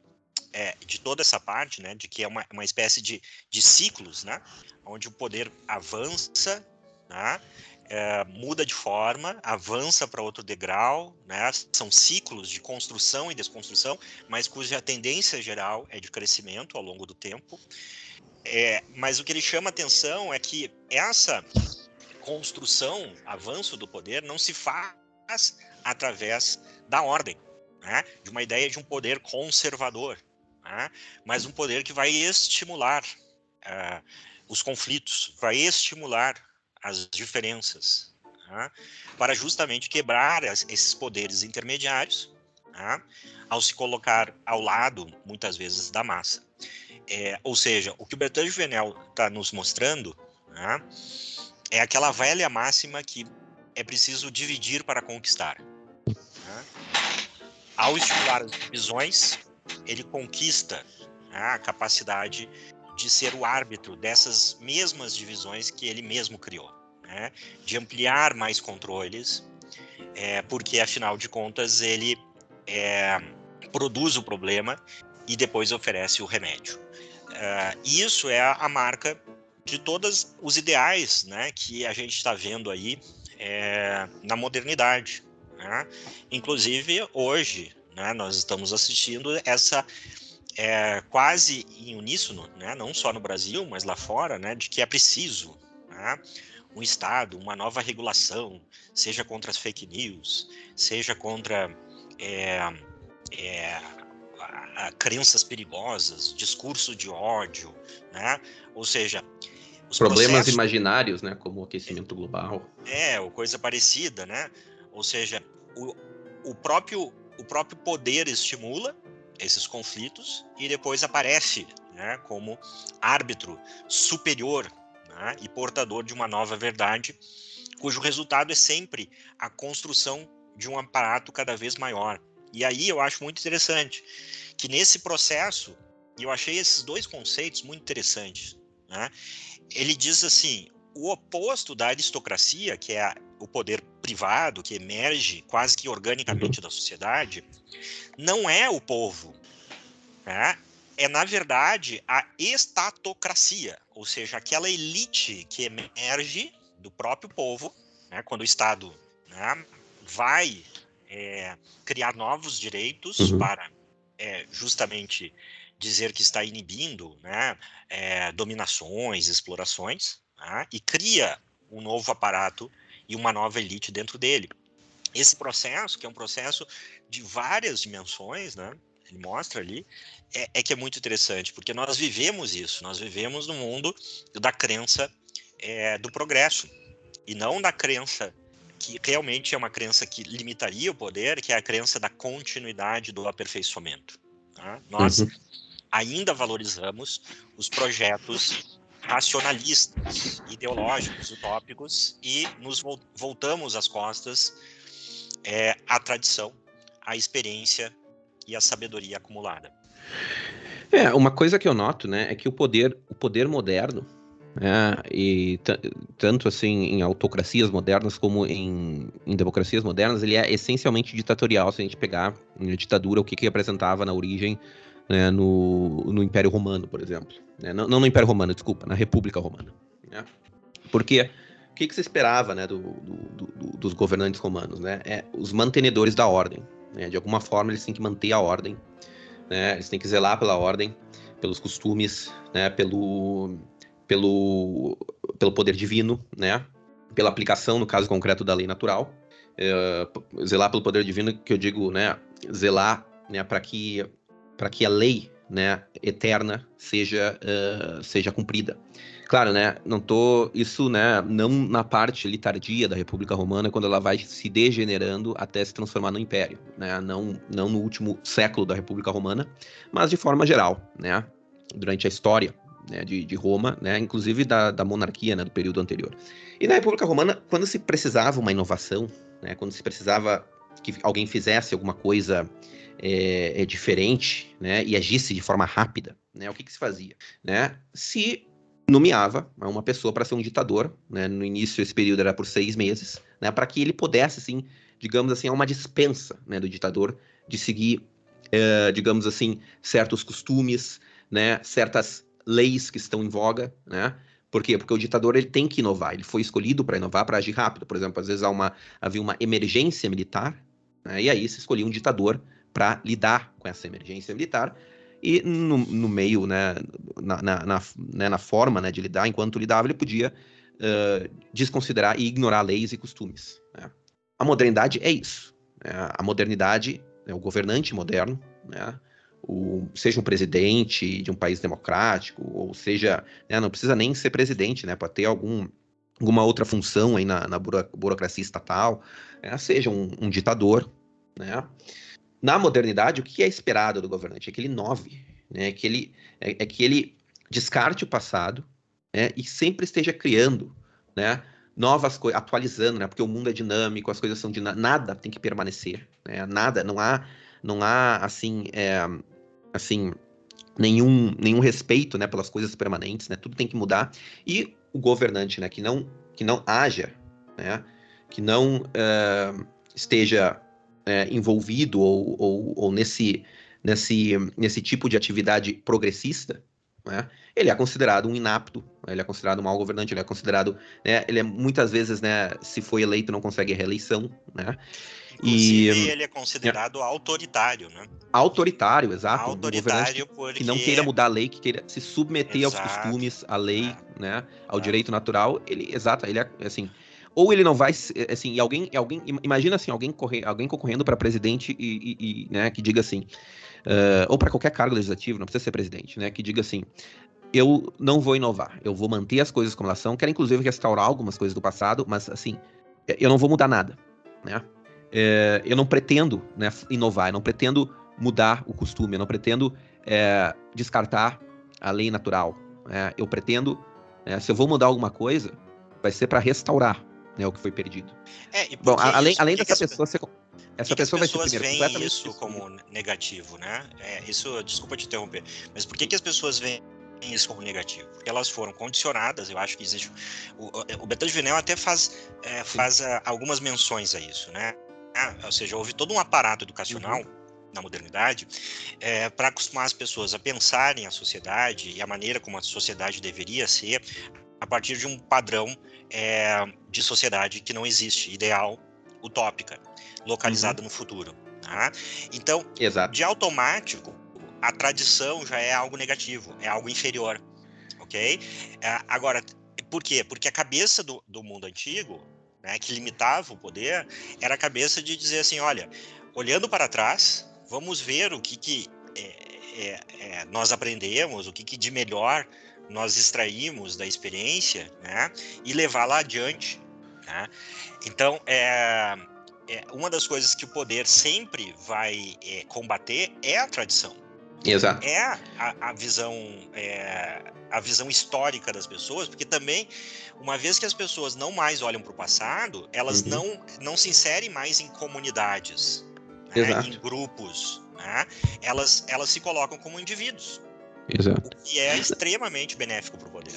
é, de toda essa parte, né, de que é uma, uma espécie de, de ciclos, né, onde o poder avança, né, é, muda de forma, avança para outro degrau, né? são ciclos de construção e desconstrução, mas cuja tendência geral é de crescimento ao longo do tempo. É, mas o que ele chama atenção é que essa construção, avanço do poder, não se faz através da ordem, né? de uma ideia de um poder conservador, né? mas um poder que vai estimular uh, os conflitos, vai estimular as diferenças, né? para justamente quebrar as, esses poderes intermediários né, ao se colocar ao lado, muitas vezes, da massa. É, ou seja, o que o Bertrand Juvenel está nos mostrando né, é aquela velha máxima que é preciso dividir para conquistar. Ao estimular as divisões, ele conquista a capacidade de ser o árbitro dessas mesmas divisões que ele mesmo criou, né? de ampliar mais controles, é, porque afinal de contas ele é, produz o problema e depois oferece o remédio. É, isso é a marca de todos os ideais né, que a gente está vendo aí é, na modernidade. Né? Inclusive, hoje, né, nós estamos assistindo essa é, quase em uníssono, né, não só no Brasil, mas lá fora, né, de que é preciso né, um Estado, uma nova regulação, seja contra as fake news, seja contra é, é, a, a crenças perigosas, discurso de ódio, né? ou seja, problemas processos... imaginários, né, como o aquecimento global. É, ou coisa parecida, né? Ou seja, o, o próprio o próprio poder estimula esses conflitos e depois aparece né, como árbitro superior né, e portador de uma nova verdade, cujo resultado é sempre a construção de um aparato cada vez maior. E aí eu acho muito interessante que nesse processo, eu achei esses dois conceitos muito interessantes. Né? Ele diz assim: o oposto da aristocracia, que é o poder privado que emerge quase que organicamente da sociedade, não é o povo. Né? É, na verdade, a estatocracia, ou seja, aquela elite que emerge do próprio povo, né? quando o Estado né, vai é, criar novos direitos uhum. para é, justamente dizer que está inibindo né, é, dominações, explorações, né, e cria um novo aparato e uma nova elite dentro dele. Esse processo, que é um processo de várias dimensões, né, ele mostra ali, é, é que é muito interessante, porque nós vivemos isso, nós vivemos no mundo da crença é, do progresso, e não da crença que realmente é uma crença que limitaria o poder, que é a crença da continuidade do aperfeiçoamento. Tá? Nós uhum. ainda valorizamos os projetos racionalistas, ideológicos, utópicos, e nos voltamos as costas é, à tradição, à experiência e à sabedoria acumulada. É, uma coisa que eu noto, né, é que o poder, o poder moderno, né, e tanto assim em autocracias modernas como em, em, democracias modernas, ele é essencialmente ditatorial, se a gente pegar a ditadura, o que que representava na origem né, no, no Império Romano, por exemplo. Né? Não, não, no Império Romano, desculpa, na República Romana. Né? Porque o que, que se esperava né, do, do, do, dos governantes romanos? Né? É os mantenedores da ordem. Né? De alguma forma, eles têm que manter a ordem, né? eles têm que zelar pela ordem, pelos costumes, né? pelo, pelo, pelo poder divino, né? pela aplicação, no caso concreto, da lei natural. É, zelar pelo poder divino, que eu digo, né? zelar né, para que para que a lei né, eterna seja, uh, seja cumprida. Claro, né, não tô isso, né, não na parte ali tardia da República Romana, quando ela vai se degenerando até se transformar no Império, né, não, não no último século da República Romana, mas de forma geral, né, durante a história né, de, de, Roma, né, inclusive da, da monarquia, né, do período anterior. E na República Romana, quando se precisava uma inovação, né, quando se precisava que alguém fizesse alguma coisa é, é diferente, né, e agisse de forma rápida, né, o que, que se fazia, né? Se nomeava uma pessoa para ser um ditador, né? No início esse período era por seis meses, né? Para que ele pudesse, assim, digamos assim, uma dispensa, né, do ditador de seguir, uh, digamos assim, certos costumes, né? Certas leis que estão em voga, né? Por quê? Porque o ditador ele tem que inovar. Ele foi escolhido para inovar, para agir rápido. Por exemplo, às vezes há uma, havia uma emergência militar, né? e aí se escolhia um ditador para lidar com essa emergência militar e no, no meio, né, na, na, na, né, na, forma né, de lidar, enquanto lidava, ele podia uh, desconsiderar e ignorar leis e costumes. Né? A modernidade é isso. Né? A modernidade, é o governante moderno, né? o, seja um presidente de um país democrático, ou seja, né, não precisa nem ser presidente, né, para ter algum, alguma outra função aí na, na burocracia estatal, né, seja um, um ditador, né, na modernidade, o que é esperado do governante? É que ele inove, né? que ele, é, é que ele descarte o passado né? e sempre esteja criando né? novas coisas, atualizando, né? porque o mundo é dinâmico, as coisas são dinâmicas, nada tem que permanecer, né? nada, não há, não há assim, é, assim nenhum, nenhum respeito né, pelas coisas permanentes, né? tudo tem que mudar, e o governante né, que, não, que não haja, né? que não esteja é, envolvido ou, ou, ou, nesse, nesse, nesse tipo de atividade progressista, né, ele é considerado um inapto, ele é considerado um mau governante, ele é considerado, né, ele é muitas vezes, né, se foi eleito não consegue a reeleição, né, Inclusive, e ele é considerado é, autoritário, né? Autoritário, exato. Autoritário um porque... que não queira mudar a lei, que queira se submeter exato. aos costumes, à lei, é. né, ao é. direito natural, ele, exato, ele é assim, ou ele não vai, assim, e alguém, alguém imagina assim, alguém, correr, alguém concorrendo para presidente e, e, e, né, que diga assim, uh, ou para qualquer cargo legislativo, não precisa ser presidente, né, que diga assim, eu não vou inovar, eu vou manter as coisas como elas são, quero inclusive restaurar algumas coisas do passado, mas assim, eu não vou mudar nada, né, é, eu não pretendo né, inovar, eu não pretendo mudar o costume, eu não pretendo é, descartar a lei natural, né, eu pretendo, né, se eu vou mudar alguma coisa, vai ser para restaurar, né, o que foi perdido. É, Bom, além, isso, além dessa pessoa ser, essa pessoa vai ser primeiro, veem isso como negativo, né? É, isso, desculpa te interromper, mas por que, que as pessoas veem isso como negativo? Porque elas foram condicionadas, eu acho que existe. O, o Betão Juvenel até faz, é, faz a, algumas menções a isso, né? Ah, ou seja, houve todo um aparato educacional. Uhum. Na modernidade, é, para acostumar as pessoas a pensarem a sociedade e a maneira como a sociedade deveria ser, a partir de um padrão é, de sociedade que não existe, ideal, utópica, localizada uhum. no futuro. Tá? Então, Exato. de automático, a tradição já é algo negativo, é algo inferior, ok? É, agora, por quê? Porque a cabeça do, do mundo antigo, né, que limitava o poder, era a cabeça de dizer assim, olha, olhando para trás, vamos ver o que, que é, é, é nós aprendemos, o que, que de melhor nós extraímos da experiência né, e levá-la adiante. Né? Então, é, é, uma das coisas que o poder sempre vai é, combater é a tradição. Exato. É a, a visão é, a visão histórica das pessoas, porque também, uma vez que as pessoas não mais olham para o passado, elas uhum. não, não se inserem mais em comunidades, né, em grupos. Né? Elas, elas se colocam como indivíduos. Exato. E é extremamente benéfico para o poder.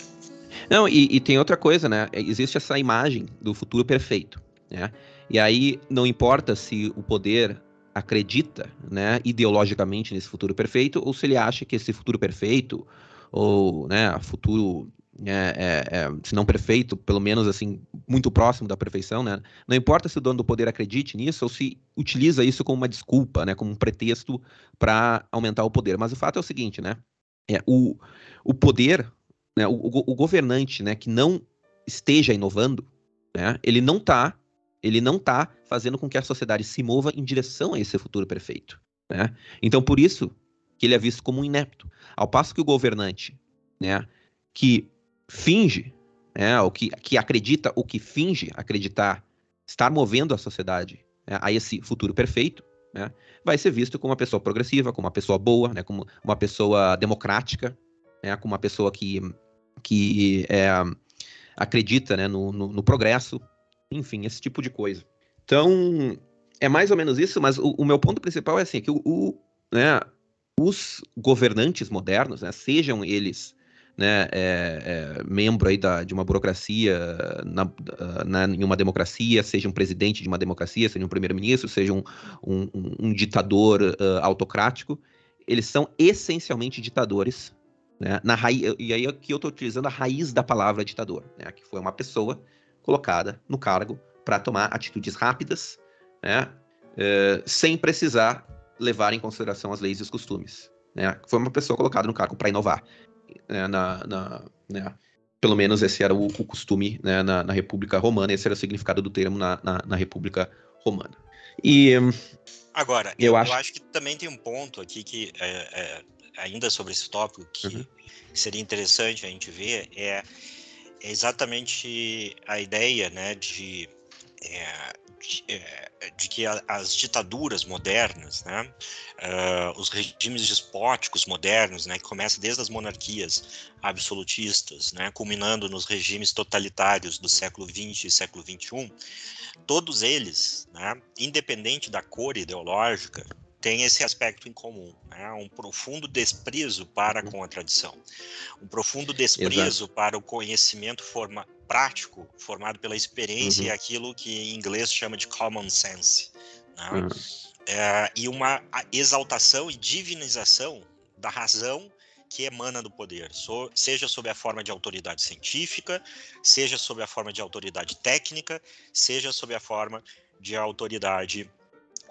Não, e, e, tem outra coisa, né? Existe essa imagem do futuro perfeito, né? E aí não importa se o poder acredita, né, ideologicamente nesse futuro perfeito, ou se ele acha que esse futuro perfeito, ou, né, futuro é, é, é, se não perfeito, pelo menos assim, muito próximo da perfeição, né? Não importa se o dono do poder acredite nisso ou se utiliza isso como uma desculpa, né? Como um pretexto para aumentar o poder. Mas o fato é o seguinte, né? É, o, o poder, né, o, o, governante, né, que não esteja inovando, né, ele não está ele não tá fazendo com que a sociedade se mova em direção a esse futuro perfeito. Né? Então, por isso que ele é visto como um inepto. Ao passo que o governante, né, que finge, né, ou que, que acredita ou que finge acreditar estar movendo a sociedade né, a esse futuro perfeito, né, vai ser visto como uma pessoa progressiva, como uma pessoa boa, né, como uma pessoa democrática, né, como uma pessoa que, que é, acredita né, no, no, no, progresso, enfim, esse tipo de coisa. Então, é mais ou menos isso, mas o, o meu ponto principal é assim, que o, o né, os governantes modernos, né, sejam eles né, é, é, membro aí da, de uma burocracia na, na, em uma democracia, seja um presidente de uma democracia, seja um primeiro-ministro, seja um, um, um ditador uh, autocrático, eles são essencialmente ditadores. Né, na raiz, e aí aqui eu estou utilizando a raiz da palavra ditador, né, que foi uma pessoa colocada no cargo para tomar atitudes rápidas, né, sem precisar levar em consideração as leis e os costumes. Né, foi uma pessoa colocada no cargo para inovar né, na, na né, pelo menos esse era o, o costume né, na, na, República Romana, esse era o significado do termo na, na, na República Romana. E agora, eu, eu acho... acho... que também tem um ponto aqui que é, é, ainda sobre esse tópico que uhum. seria interessante a gente ver é, é exatamente a ideia, né, de, é, de é, de que as ditaduras modernas, né, uh, os regimes despóticos modernos, né, que começam desde as monarquias absolutistas, né, culminando nos regimes totalitários do século XX e século XXI, todos eles, né, independente da cor ideológica, tem esse aspecto em comum, né? um profundo desprezo para com a tradição, um profundo desprezo Exato. para o conhecimento forma, prático formado pela experiência uhum. e aquilo que em inglês chama de common sense, né? uhum. é, e uma exaltação e divinização da razão que emana do poder, seja sob a forma de autoridade científica, seja sob a forma de autoridade técnica, seja sob a forma de autoridade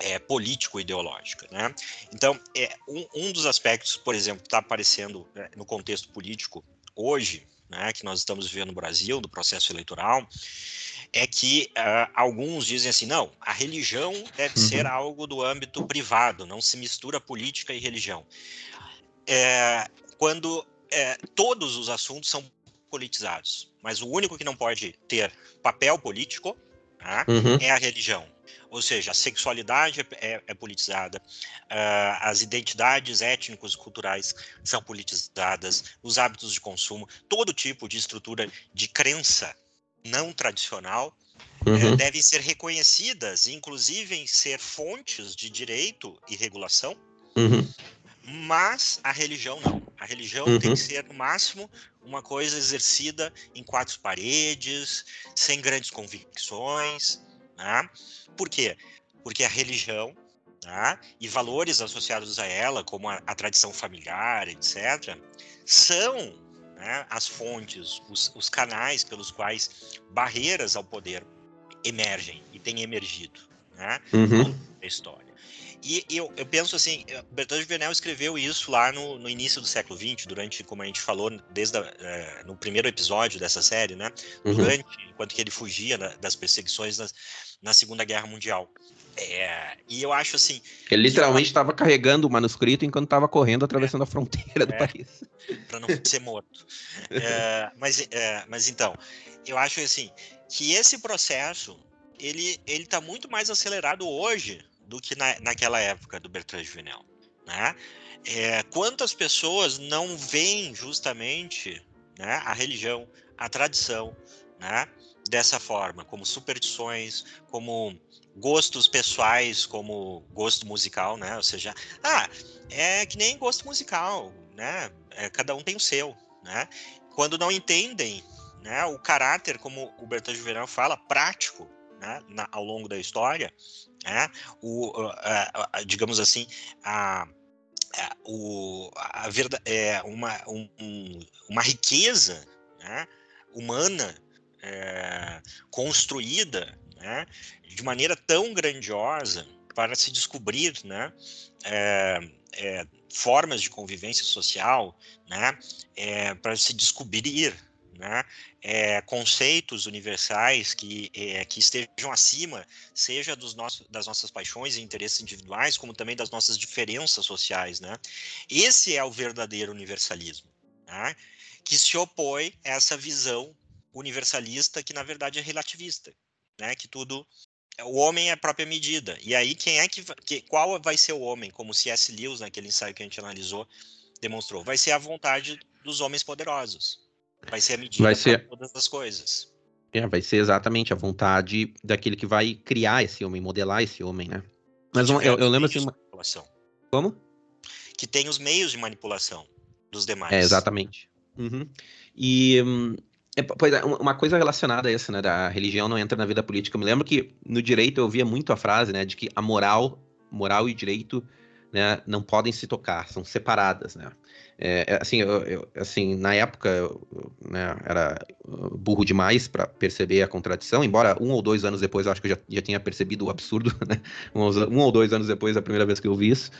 é, político-ideológica. Né? Então, é, um, um, dos aspectos, por exemplo, que está aparecendo né, no contexto político hoje, né, que nós estamos vivendo no Brasil, do processo eleitoral, é que uh, alguns dizem assim, não, a religião deve uhum. ser algo do âmbito privado, não se mistura política e religião. É, quando é, todos os assuntos são politizados, mas o único que não pode ter papel político tá, uhum. é a religião. Ou seja, a sexualidade é, é, é politizada, uh, as identidades étnicos e culturais são politizadas, os hábitos de consumo, todo tipo de estrutura de crença não tradicional eh, uhum. devem ser reconhecidas, inclusive em ser fontes de direito e regulação. Uhum. Mas a religião não. A religião uhum. tem que ser, no máximo, uma coisa exercida em quatro paredes, sem grandes convicções. Né? Por quê? Porque a religião tá? e valores associados a ela, como a, a tradição familiar, etc., são né, as fontes, os, os, canais pelos quais barreiras ao poder emergem e têm emergido né, uhum. na história. E eu, eu penso assim, eh, Bertrand Juvenel escreveu isso lá no, no início do século XX, durante, como a gente falou desde a, é, no primeiro episódio dessa série, né? Uhum. Durante, enquanto que ele fugia na, das perseguições na, na Segunda Guerra Mundial. É, e eu acho assim. Ele literalmente estava carregando o manuscrito enquanto estava correndo, atravessando é, a fronteira do é, país. Para não ser morto. É, mas, é, mas então, eu acho assim que esse processo ele ele está muito mais acelerado hoje do que na, naquela época do Bertrand Juvenel. Né? É, quantas pessoas não veem justamente né, a religião, a tradição, né, dessa forma, como superstições, como gostos pessoais, como gosto musical, né? Ou seja, ah, é que nem gosto musical, né? É, cada um tem o seu, né? Quando não entendem, né, o caráter, como o Bertrand Juvenal fala, prático, né, na, ao longo da história, né, o, digamos assim, a, a, o, a verdade, é uma, um, uma riqueza né, humana é, construída né, de maneira tão grandiosa para se descobrir né, é, é, formas de convivência social, né, é, para se descobrir né, é, conceitos universais que, é, que estejam acima, seja dos nossos, das nossas paixões e interesses individuais, como também das nossas diferenças sociais. Né? Esse é o verdadeiro universalismo, né, que se opõe a essa visão universalista que, na verdade, é relativista, né? que tudo o homem é a própria medida. E aí, quem é que, que qual vai ser o homem, como C.S. Lewis, naquele ensaio que a gente analisou, demonstrou? Vai ser a vontade dos homens poderosos. Vai ser a medida vai ser... todas as coisas. É, vai ser exatamente a vontade daquele que vai criar esse homem, modelar esse homem, né? Mas eu, eu, lembro assim. Uma... Como? Que tem os meios de manipulação dos demais. É, exatamente. Uhum. E. Hum, é, pois é, uma coisa relacionada a isso, né, da religião não entra na vida política. Eu me lembro que no direito eu ouvia muito a frase, né, de que a moral, moral e direito, né, não podem se tocar, são separadas, né. É, é, assim, eu, eu, assim, na época eu, né, era burro demais para perceber a contradição, embora um ou dois anos depois eu acho que eu já, já tinha percebido o absurdo, né? Um, um, ou dois anos depois, a primeira vez que eu vi isso,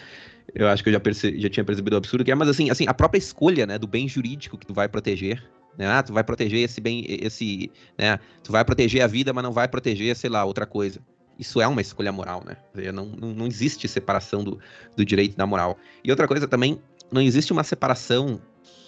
eu acho que eu já, perce, já tinha percebido o absurdo que é, mas assim, assim, a própria escolha, né, do bem jurídico que tu vai proteger, né? Ah, tu vai proteger esse bem, esse, né? Tu vai proteger a vida, mas não vai proteger, sei lá, outra coisa isso é uma escolha moral, né? Não, não, existe separação do, do direito da moral. E outra coisa também, não existe uma separação,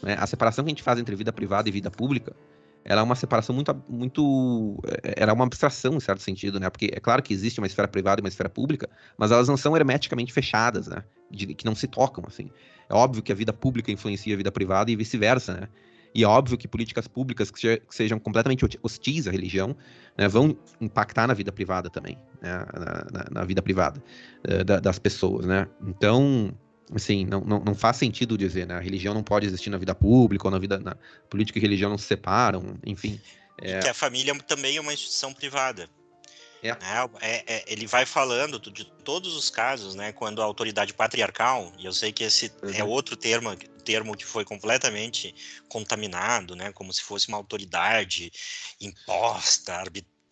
né? A separação que a gente faz entre vida privada e vida pública ela é uma separação muito, muito, era é uma abstração em certo sentido, né? Porque é claro que existe uma esfera privada e uma esfera pública, mas elas não são hermeticamente fechadas, né? De, que não se tocam, assim. É óbvio que a vida pública influencia a vida privada e vice-versa, né? E é óbvio que políticas públicas que, sejam completamente hostis à religião né, vão impactar na vida privada também, né, na, na, na, vida privada uh, da, das pessoas, né? Então, assim, não, não, não, faz sentido dizer, né? A religião não pode existir na vida pública ou na vida na política e religião não se separam, enfim. É... que a família também é uma instituição privada. É. É, é, ele vai falando de todos os casos, né? Quando a autoridade patriarcal, e eu sei que esse é uhum. é outro termo, termo que foi completamente contaminado, né? Como se fosse uma autoridade imposta,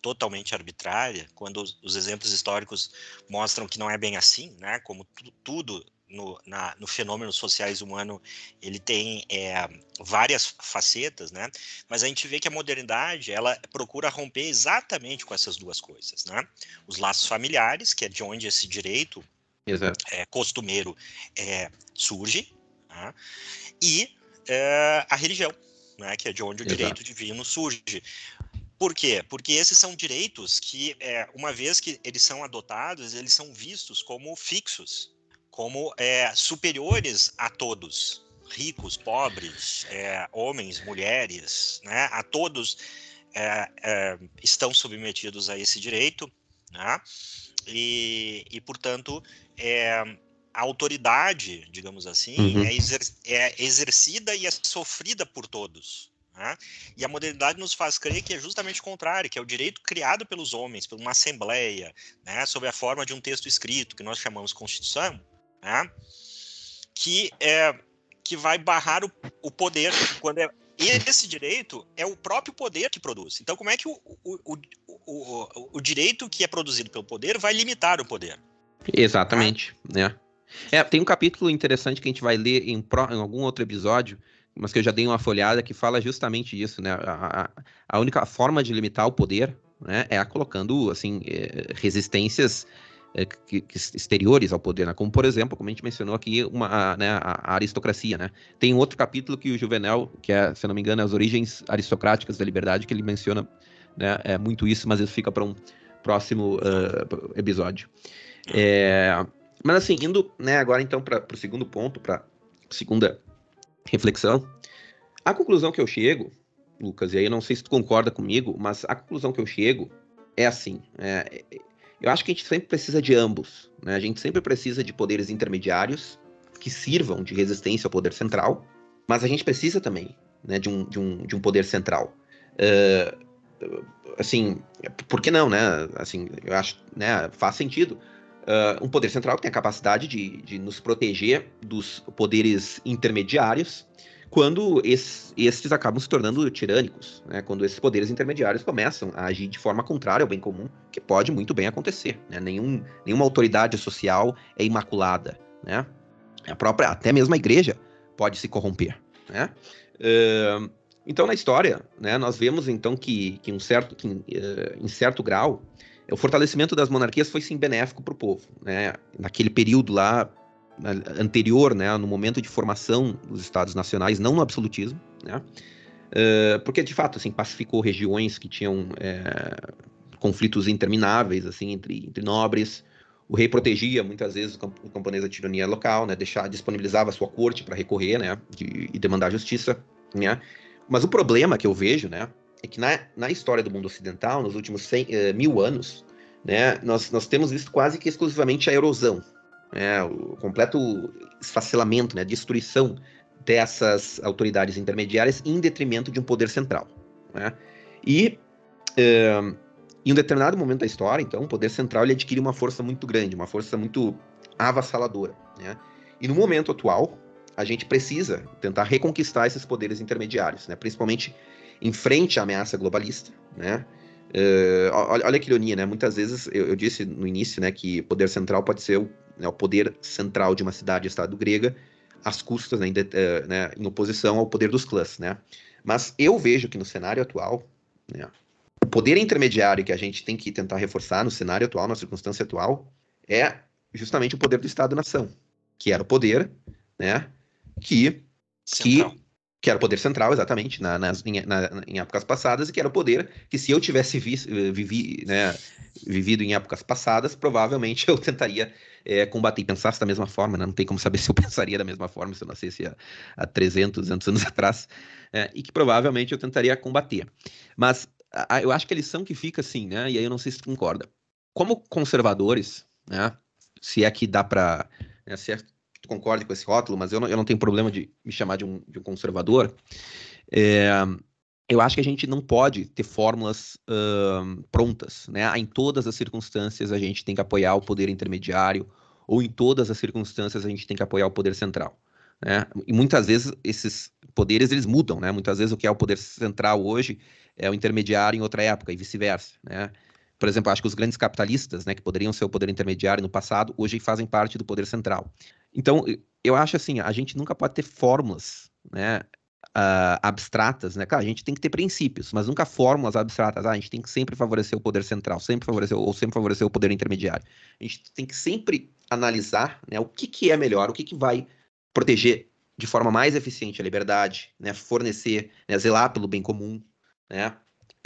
totalmente arbitrária, quando os, os, exemplos históricos mostram que não é bem assim, né? Como tudo no, na, no fenômeno sociais humano ele tem é, várias facetas, né? Mas a gente vê que a modernidade ela procura romper exatamente com essas duas coisas, né? Os laços familiares, que é de onde esse direito é, costumeiro é, surge, né? e é, a religião, né? Que é de onde o Exato. direito divino surge. Por quê? Porque esses são direitos que, é, uma vez que eles são adotados, eles são vistos como fixos, como é, superiores a todos, ricos, pobres, é, homens, mulheres, né? A todos é, é estão submetidos a esse direito, né? E, e portanto, é, a autoridade, digamos assim, uhum. é, exer é exercida e é sofrida por todos. Né? E a modernidade nos faz crer que é justamente o contrário, que é o direito criado pelos homens, por uma assembleia, né, sob a forma de um texto escrito, que nós chamamos Constituição, né? que, é, que vai barrar o, o poder quando é esse direito é o próprio poder que produz. Então, como é que o, o, o, o, direito que é produzido pelo poder vai limitar o poder? Exatamente, né? É, tem um capítulo interessante que a gente vai ler em, pro, em, algum outro episódio, mas que eu já dei uma folhada que fala justamente isso, né? A, a, a única forma de limitar o poder né, é colocando assim é, resistências que, que exteriores ao poder, né? como por exemplo, como a gente mencionou aqui, uma, a, né, a, aristocracia. Né? Tem outro capítulo que o Juvenal, que é, se não me engano, as origens aristocráticas da liberdade, que ele menciona né, é muito isso, mas isso fica para um próximo uh, episódio. É, mas assim, indo né, agora então para o segundo ponto, para segunda reflexão, a conclusão que eu chego, Lucas, e aí eu não sei se tu concorda comigo, mas a conclusão que eu chego é assim: é, eu acho que a gente sempre precisa de ambos. Né? A gente sempre precisa de poderes intermediários que sirvam de resistência ao poder central, mas a gente precisa também né, de, um, de, um, de um poder central. Uh, assim, por que não, né? Assim, eu acho, né, faz sentido. Uh, um poder central que tem a capacidade de, de nos proteger dos poderes intermediários quando esses, esses acabam se tornando tirânicos, né? quando esses poderes intermediários começam a agir de forma contrária ao bem comum, que pode muito bem acontecer. Né? Nenhum, nenhuma autoridade social é imaculada. Né? A própria, até mesmo a igreja pode se corromper. Né? Uh, então, na história, né, nós vemos então que, que, um certo, que uh, em certo grau, o fortalecimento das monarquias foi sim benéfico para o povo. Né? Naquele período lá, anterior, né, no momento de formação dos estados nacionais, não no absolutismo, né, uh, porque de fato assim pacificou regiões que tinham é, conflitos intermináveis assim entre, entre nobres. O rei protegia muitas vezes o camponês da tirania local, né, deixar, disponibilizava sua corte para recorrer, né, de, e demandar justiça, né. Mas o problema que eu vejo, né, é que na, na história do mundo ocidental, nos últimos 100, uh, eh, mil anos, né, nós, nós temos visto quase que exclusivamente a erosão né, o completo esfacelamento, né, destruição dessas autoridades intermediárias em detrimento de um poder central. Né? E em um determinado momento da história, então, o poder central ele adquire uma força muito grande, uma força muito avassaladora. Né? E no momento atual, a gente precisa tentar reconquistar esses poderes intermediários, né? principalmente em frente à ameaça globalista, né? Uh, olha, olha, que ironia, né? Muitas vezes eu, eu, disse no início, né, que poder central pode ser o, né, o poder central de uma cidade-estado grega às custas, né, em, uh, né, em, oposição ao poder dos clãs, né? Mas eu vejo que no cenário atual, né, o poder intermediário que a gente tem que tentar reforçar no cenário atual, na circunstância atual, é justamente o poder do Estado-nação, que era o poder, né, que, que que era o poder central, exatamente, na, nas, em, na, em, épocas passadas, e que era o poder que, se eu tivesse vi, vivi, né, vivido em épocas passadas, provavelmente eu tentaria é, combater e pensasse da mesma forma, né? não tem como saber se eu pensaria da mesma forma se eu nascesse há, há 300, 200 anos atrás, é, e que provavelmente eu tentaria combater. Mas a, eu acho que a lição que fica assim, né, e aí eu não sei se tu concorda, como conservadores, né, se é que dá para, né, se é tu concorde com esse rótulo, mas eu não, eu não tenho problema de me chamar de um, de um conservador. É, eu acho que a gente não pode ter fórmulas uh, prontas, né? Em todas as circunstâncias a gente tem que apoiar o poder intermediário, ou em todas as circunstâncias a gente tem que apoiar o poder central. Né? E muitas vezes esses poderes eles mudam, né? Muitas vezes o que é o poder central hoje é o intermediário em outra época e vice-versa, né? Por exemplo, acho que os grandes capitalistas, né, que poderiam ser o poder intermediário no passado, hoje fazem parte do poder central. Então, eu acho assim, a gente nunca pode ter fórmulas, né, uh, abstratas, né? Claro, a gente tem que ter princípios, mas nunca fórmulas abstratas. Ah, a gente tem que sempre favorecer o poder central, sempre favorecer ou sempre favorecer o poder intermediário. A gente tem que sempre analisar, né, o que, que é melhor, o que, que vai proteger de forma mais eficiente a liberdade, né, fornecer, né, zelar pelo bem comum, né,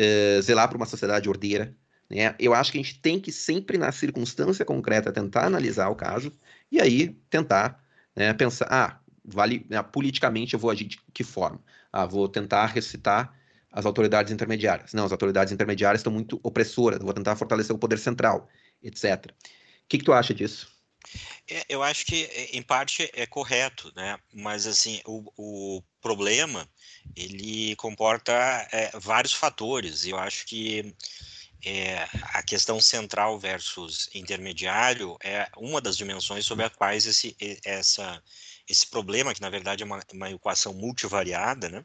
uh, zelar por uma sociedade ordeira. Né? Eu acho que a gente tem que sempre, na circunstância concreta, tentar analisar o caso e aí tentar né, pensar, ah, vale, né, politicamente eu vou agir de que forma? Ah, vou tentar recitar as autoridades intermediárias. Não, as autoridades intermediárias estão muito opressoras, vou tentar fortalecer o poder central, etc. O que, que tu acha disso? É, eu acho que, em parte, é correto, né? Mas, assim, o, o problema, ele comporta é, vários fatores. Eu acho que é, a questão central versus intermediário é uma das dimensões sobre as quais esse, essa, esse problema, que na verdade é uma, uma equação multivariada, né,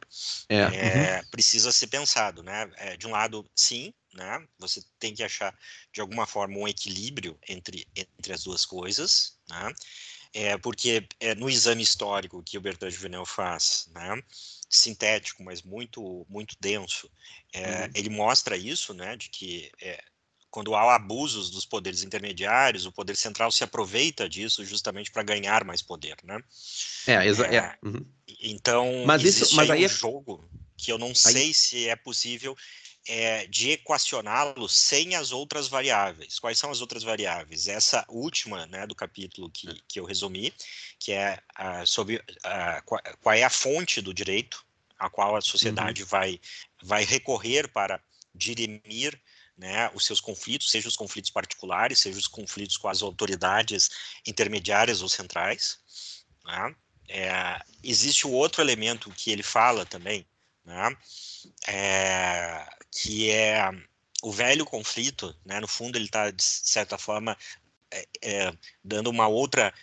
é, é, uhum. precisa ser pensado. Né? É, de um lado, sim, né, você tem que achar de alguma forma um equilíbrio entre, entre as duas coisas, né, é, porque é, no exame histórico que o Bertrand Juvenel faz, né, sintético, mas muito muito denso, é, uhum. ele mostra isso, né, de que é, quando há abusos dos poderes intermediários, o poder central se aproveita disso justamente para ganhar mais poder, né? É, exato. É. é. Uhum. Então, mas isso, mas aí, aí um é... jogo que eu não aí... sei se é possível é, de equacioná-lo sem as outras variáveis. Quais são as outras variáveis? Essa última né, do capítulo que, é. que eu resumi, que é sobre qual, qual, é a fonte do direito a qual a sociedade uhum. vai, vai recorrer para dirimir né, os seus conflitos, seja os conflitos particulares, seja os conflitos com as autoridades intermediárias ou centrais. Né? É, existe o outro elemento que ele fala também, né, é, que é o velho conflito, né, no fundo ele está, de certa forma, é, é dando uma outra,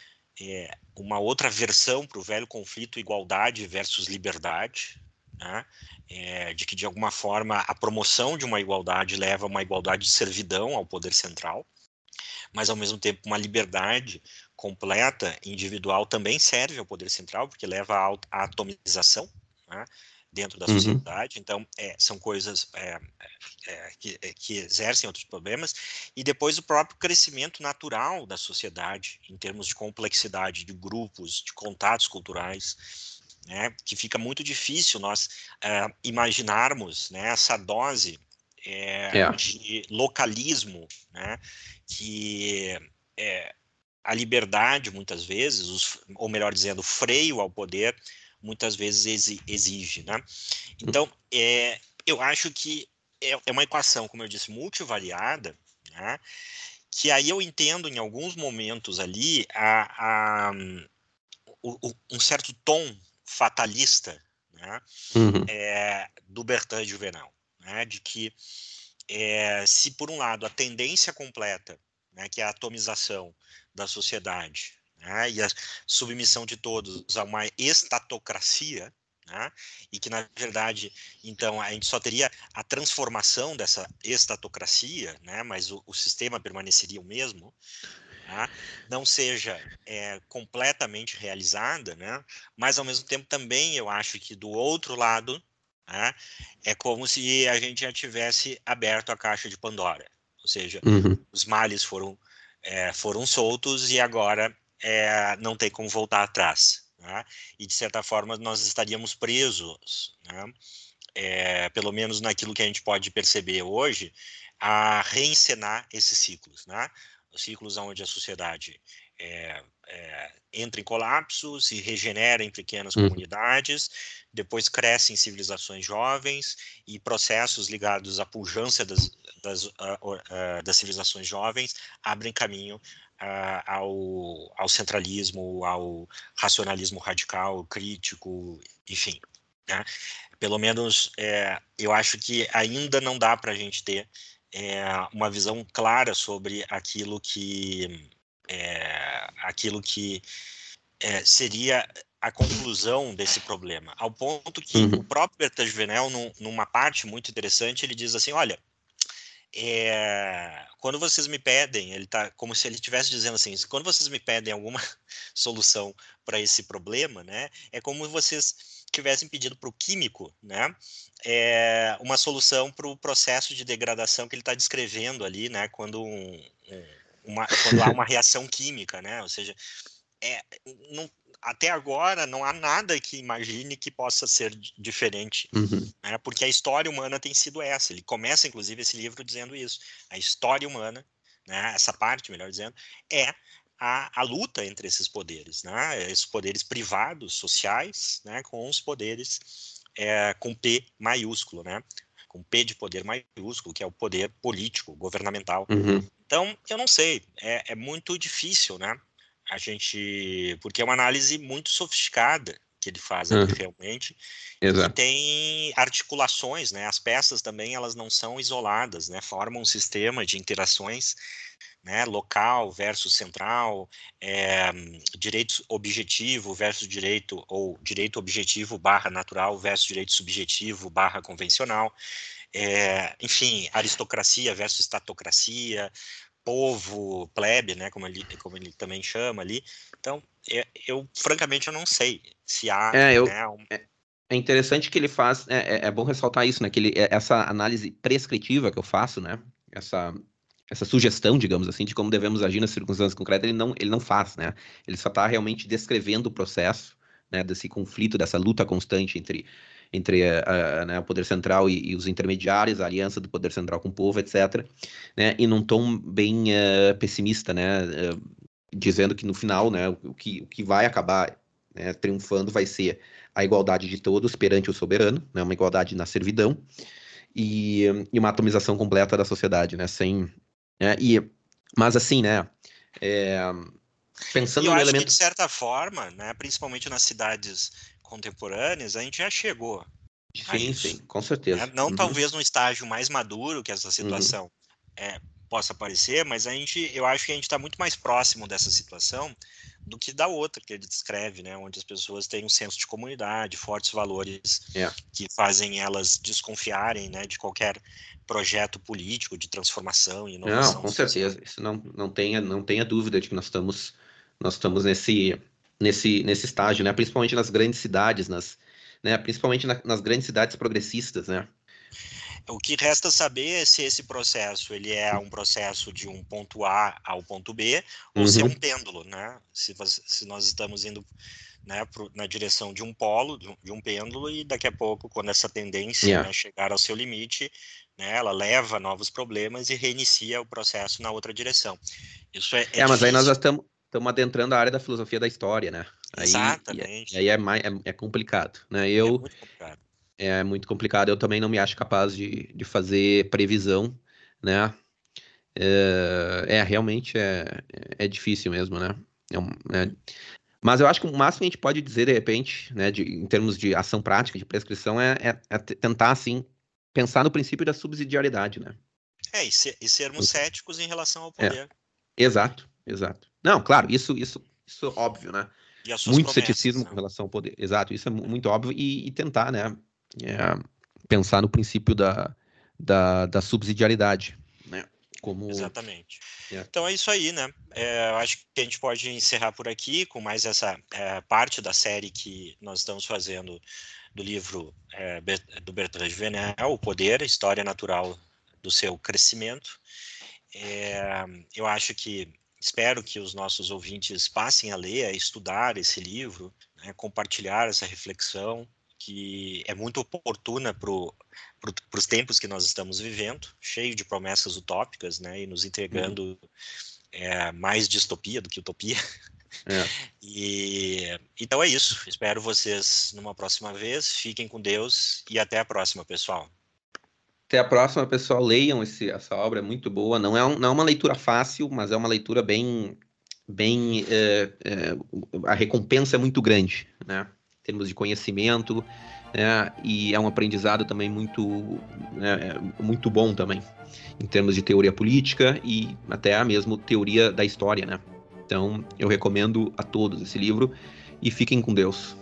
é, uma outra versão para o velho conflito igualdade versus liberdade, né, é, de que, de alguma forma, a promoção de uma igualdade leva a uma igualdade de servidão ao poder central, mas, ao mesmo tempo, uma liberdade completa, individual, também serve ao poder central, porque leva à atomização, né, dentro da uhum. sociedade. Então, é, são coisas é, é, que, é, que, exercem outros problemas. E depois o próprio crescimento natural da sociedade, em termos de complexidade de grupos, de contatos culturais, né, que fica muito difícil nós é, imaginarmos né, essa dose é, de localismo, né, que a liberdade, muitas vezes, os, ou melhor dizendo, o freio ao poder, muitas vezes exige, né? Então, é, eu acho que é, é uma equação, como eu disse, multivariada, né? que aí eu entendo em alguns momentos ali a, a, o, um certo tom fatalista né? uhum. é, do Bertrand Juvenal, né? de que é, se por um lado a tendência completa, né, que é a atomização da sociedade, né, e a submissão de todos a uma estatocracia, né, e que, na verdade, então, a gente só teria a transformação dessa estatocracia, né, mas o, o sistema permaneceria o mesmo, né, não seja é, completamente realizada, né, mas, ao mesmo tempo, também eu acho que, do outro lado, né, é como se a gente já tivesse aberto a caixa de Pandora, ou seja, uhum. os males foram, é, foram soltos e agora é, não tem como voltar atrás. né? e de certa forma nós estaríamos presos, né? é, pelo menos naquilo que a gente pode perceber hoje, a reencenar esses ciclos, né? Os ciclos onde a sociedade é, é, entra em colapso, se regenera em pequenas uhum. comunidades, depois crescem civilizações jovens e processos ligados à pujança das, das, uh, uh, das civilizações jovens abrem caminho uh, ao, ao centralismo, ao racionalismo radical, crítico, enfim. Né? Pelo menos é, eu acho que ainda não dá para a gente ter é, uma visão clara sobre aquilo que é, aquilo que é, seria a conclusão desse problema, ao ponto que uhum. o próprio Bertrand Juvenel, num, numa parte muito interessante, ele diz assim, olha, é, quando vocês me pedem, ele tá como se ele estivesse dizendo assim, quando vocês me pedem alguma solução para esse problema, né, é como vocês tivessem pedido para o químico, né, é, uma solução para o processo de degradação que ele está descrevendo ali, né, quando um, um uma, quando há uma reação química, né? Ou seja, é, não, até agora não há nada que imagine que possa ser diferente, uhum. né? porque a história humana tem sido essa. Ele começa, inclusive, esse livro dizendo isso. A história humana, né? essa parte, melhor dizendo, é a, a luta entre esses poderes, né? esses poderes privados, sociais, né? com os poderes é, com P maiúsculo, né? com P de poder maiúsculo, que é o poder político, governamental. Uhum. Então, eu não sei, é, é muito difícil, né? A gente. Porque é uma análise muito sofisticada que ele faz uhum. realmente. Exato. E tem articulações, né? As peças também elas não são isoladas, né? Formam um sistema de interações, né? Local versus central, é, direito objetivo versus direito ou direito objetivo barra natural versus direito subjetivo barra convencional é, enfim, aristocracia versus estatocracia, povo, plebe, né, como ele, como ele também chama ali. Então, eu, é, eu francamente eu não sei se há. É, eu, né, um... é, é interessante que ele faz. É, é, é bom ressaltar isso, né? Que ele, é, essa análise prescritiva que eu faço, né? Essa essa sugestão, digamos assim, de como devemos agir nas circunstâncias concretas, ele não, ele não faz, né? Ele só está realmente descrevendo o processo, né, desse conflito, dessa luta constante entre entre a, a, né, o poder central e, e, os intermediários, a aliança do poder central com o povo, etc. Né, e num tom bem uh, pessimista, né, uh, dizendo que no final, né, o, que, o que vai acabar né, triunfando vai ser a igualdade de todos perante o soberano, né, uma igualdade na servidão e, e uma atomização completa da sociedade, né, sem, né, e, mas assim, né, é, pensando eu no acho elemento... que de certa forma, né, principalmente nas cidades contemporâneas, a gente já chegou. Sim, sim, com certeza. Né? Não uhum. talvez num estágio mais maduro que essa uhum. situação uhum. é, possa aparecer, mas a gente, eu acho que a gente está muito mais próximo dessa situação do que da outra que ele descreve, né, onde as pessoas têm um senso de comunidade, fortes valores é. que fazem elas desconfiarem, né, de qualquer projeto político de transformação e inovação. Não, com certeza, isso não, não tenha não tenha dúvida de que nós estamos nós estamos nesse nesse, nesse estágio, né? Principalmente nas grandes cidades, nas, né? principalmente na, nas grandes cidades progressistas, né? O que resta saber é se esse processo ele é um processo de um ponto A ao ponto B ou uhum. se é um pêndulo, né? Se, se nós estamos indo né, pro, na direção de um polo, de um, de um, pêndulo, e daqui a pouco, quando essa tendência yeah. né, chegar ao seu limite, né, ela leva novos problemas e reinicia o processo na outra direção. Isso é, é, é mas aí nós já estamos estamos adentrando a área da filosofia da história, né? Aí, Exatamente. E, aí é, mais, é, é complicado, né? É eu, é muito complicado. É muito complicado. Eu também não me acho capaz de, de fazer previsão, né? É, é realmente é, é difícil mesmo, né? É um, é... Mas eu acho que o máximo que a gente pode dizer, de repente, né, de, em termos de ação prática, de prescrição, é, é, é tentar, assim, pensar no princípio da subsidiariedade, né? É, e, ser, e sermos céticos em relação ao poder. Exato, exato. Não, claro, isso, isso, isso é óbvio, né? Muito ceticismo né? com relação ao poder. Exato, isso é muito óbvio. E, e tentar, né? É, pensar no princípio da, da, da subsidiariedade? Como... Exatamente. É. Então é isso aí, né? É, eu acho que a gente pode encerrar por aqui com mais essa é, parte da série que nós estamos fazendo do livro é, do Bertrand Venel, O Poder, História Natural do Seu Crescimento. É, eu acho que espero que os nossos ouvintes passem a ler, a estudar esse livro, né, compartilhar essa reflexão que é muito oportuna para pro, os tempos que nós estamos vivendo, cheio de promessas utópicas, né, e nos entregando uhum. é, mais distopia do que utopia. É. E então é isso. Espero vocês numa próxima vez. Fiquem com Deus e até a próxima, pessoal. Até a próxima, pessoal. Leiam esse, essa obra, é muito boa. Não é, um, não é uma leitura fácil, mas é uma leitura bem. bem é, a recompensa é muito grande, né? Termos de conhecimento, né? e é um aprendizado também muito, né? muito bom também, em termos de teoria política e até mesmo teoria da história, né? Então, eu recomendo a todos esse livro e fiquem com Deus.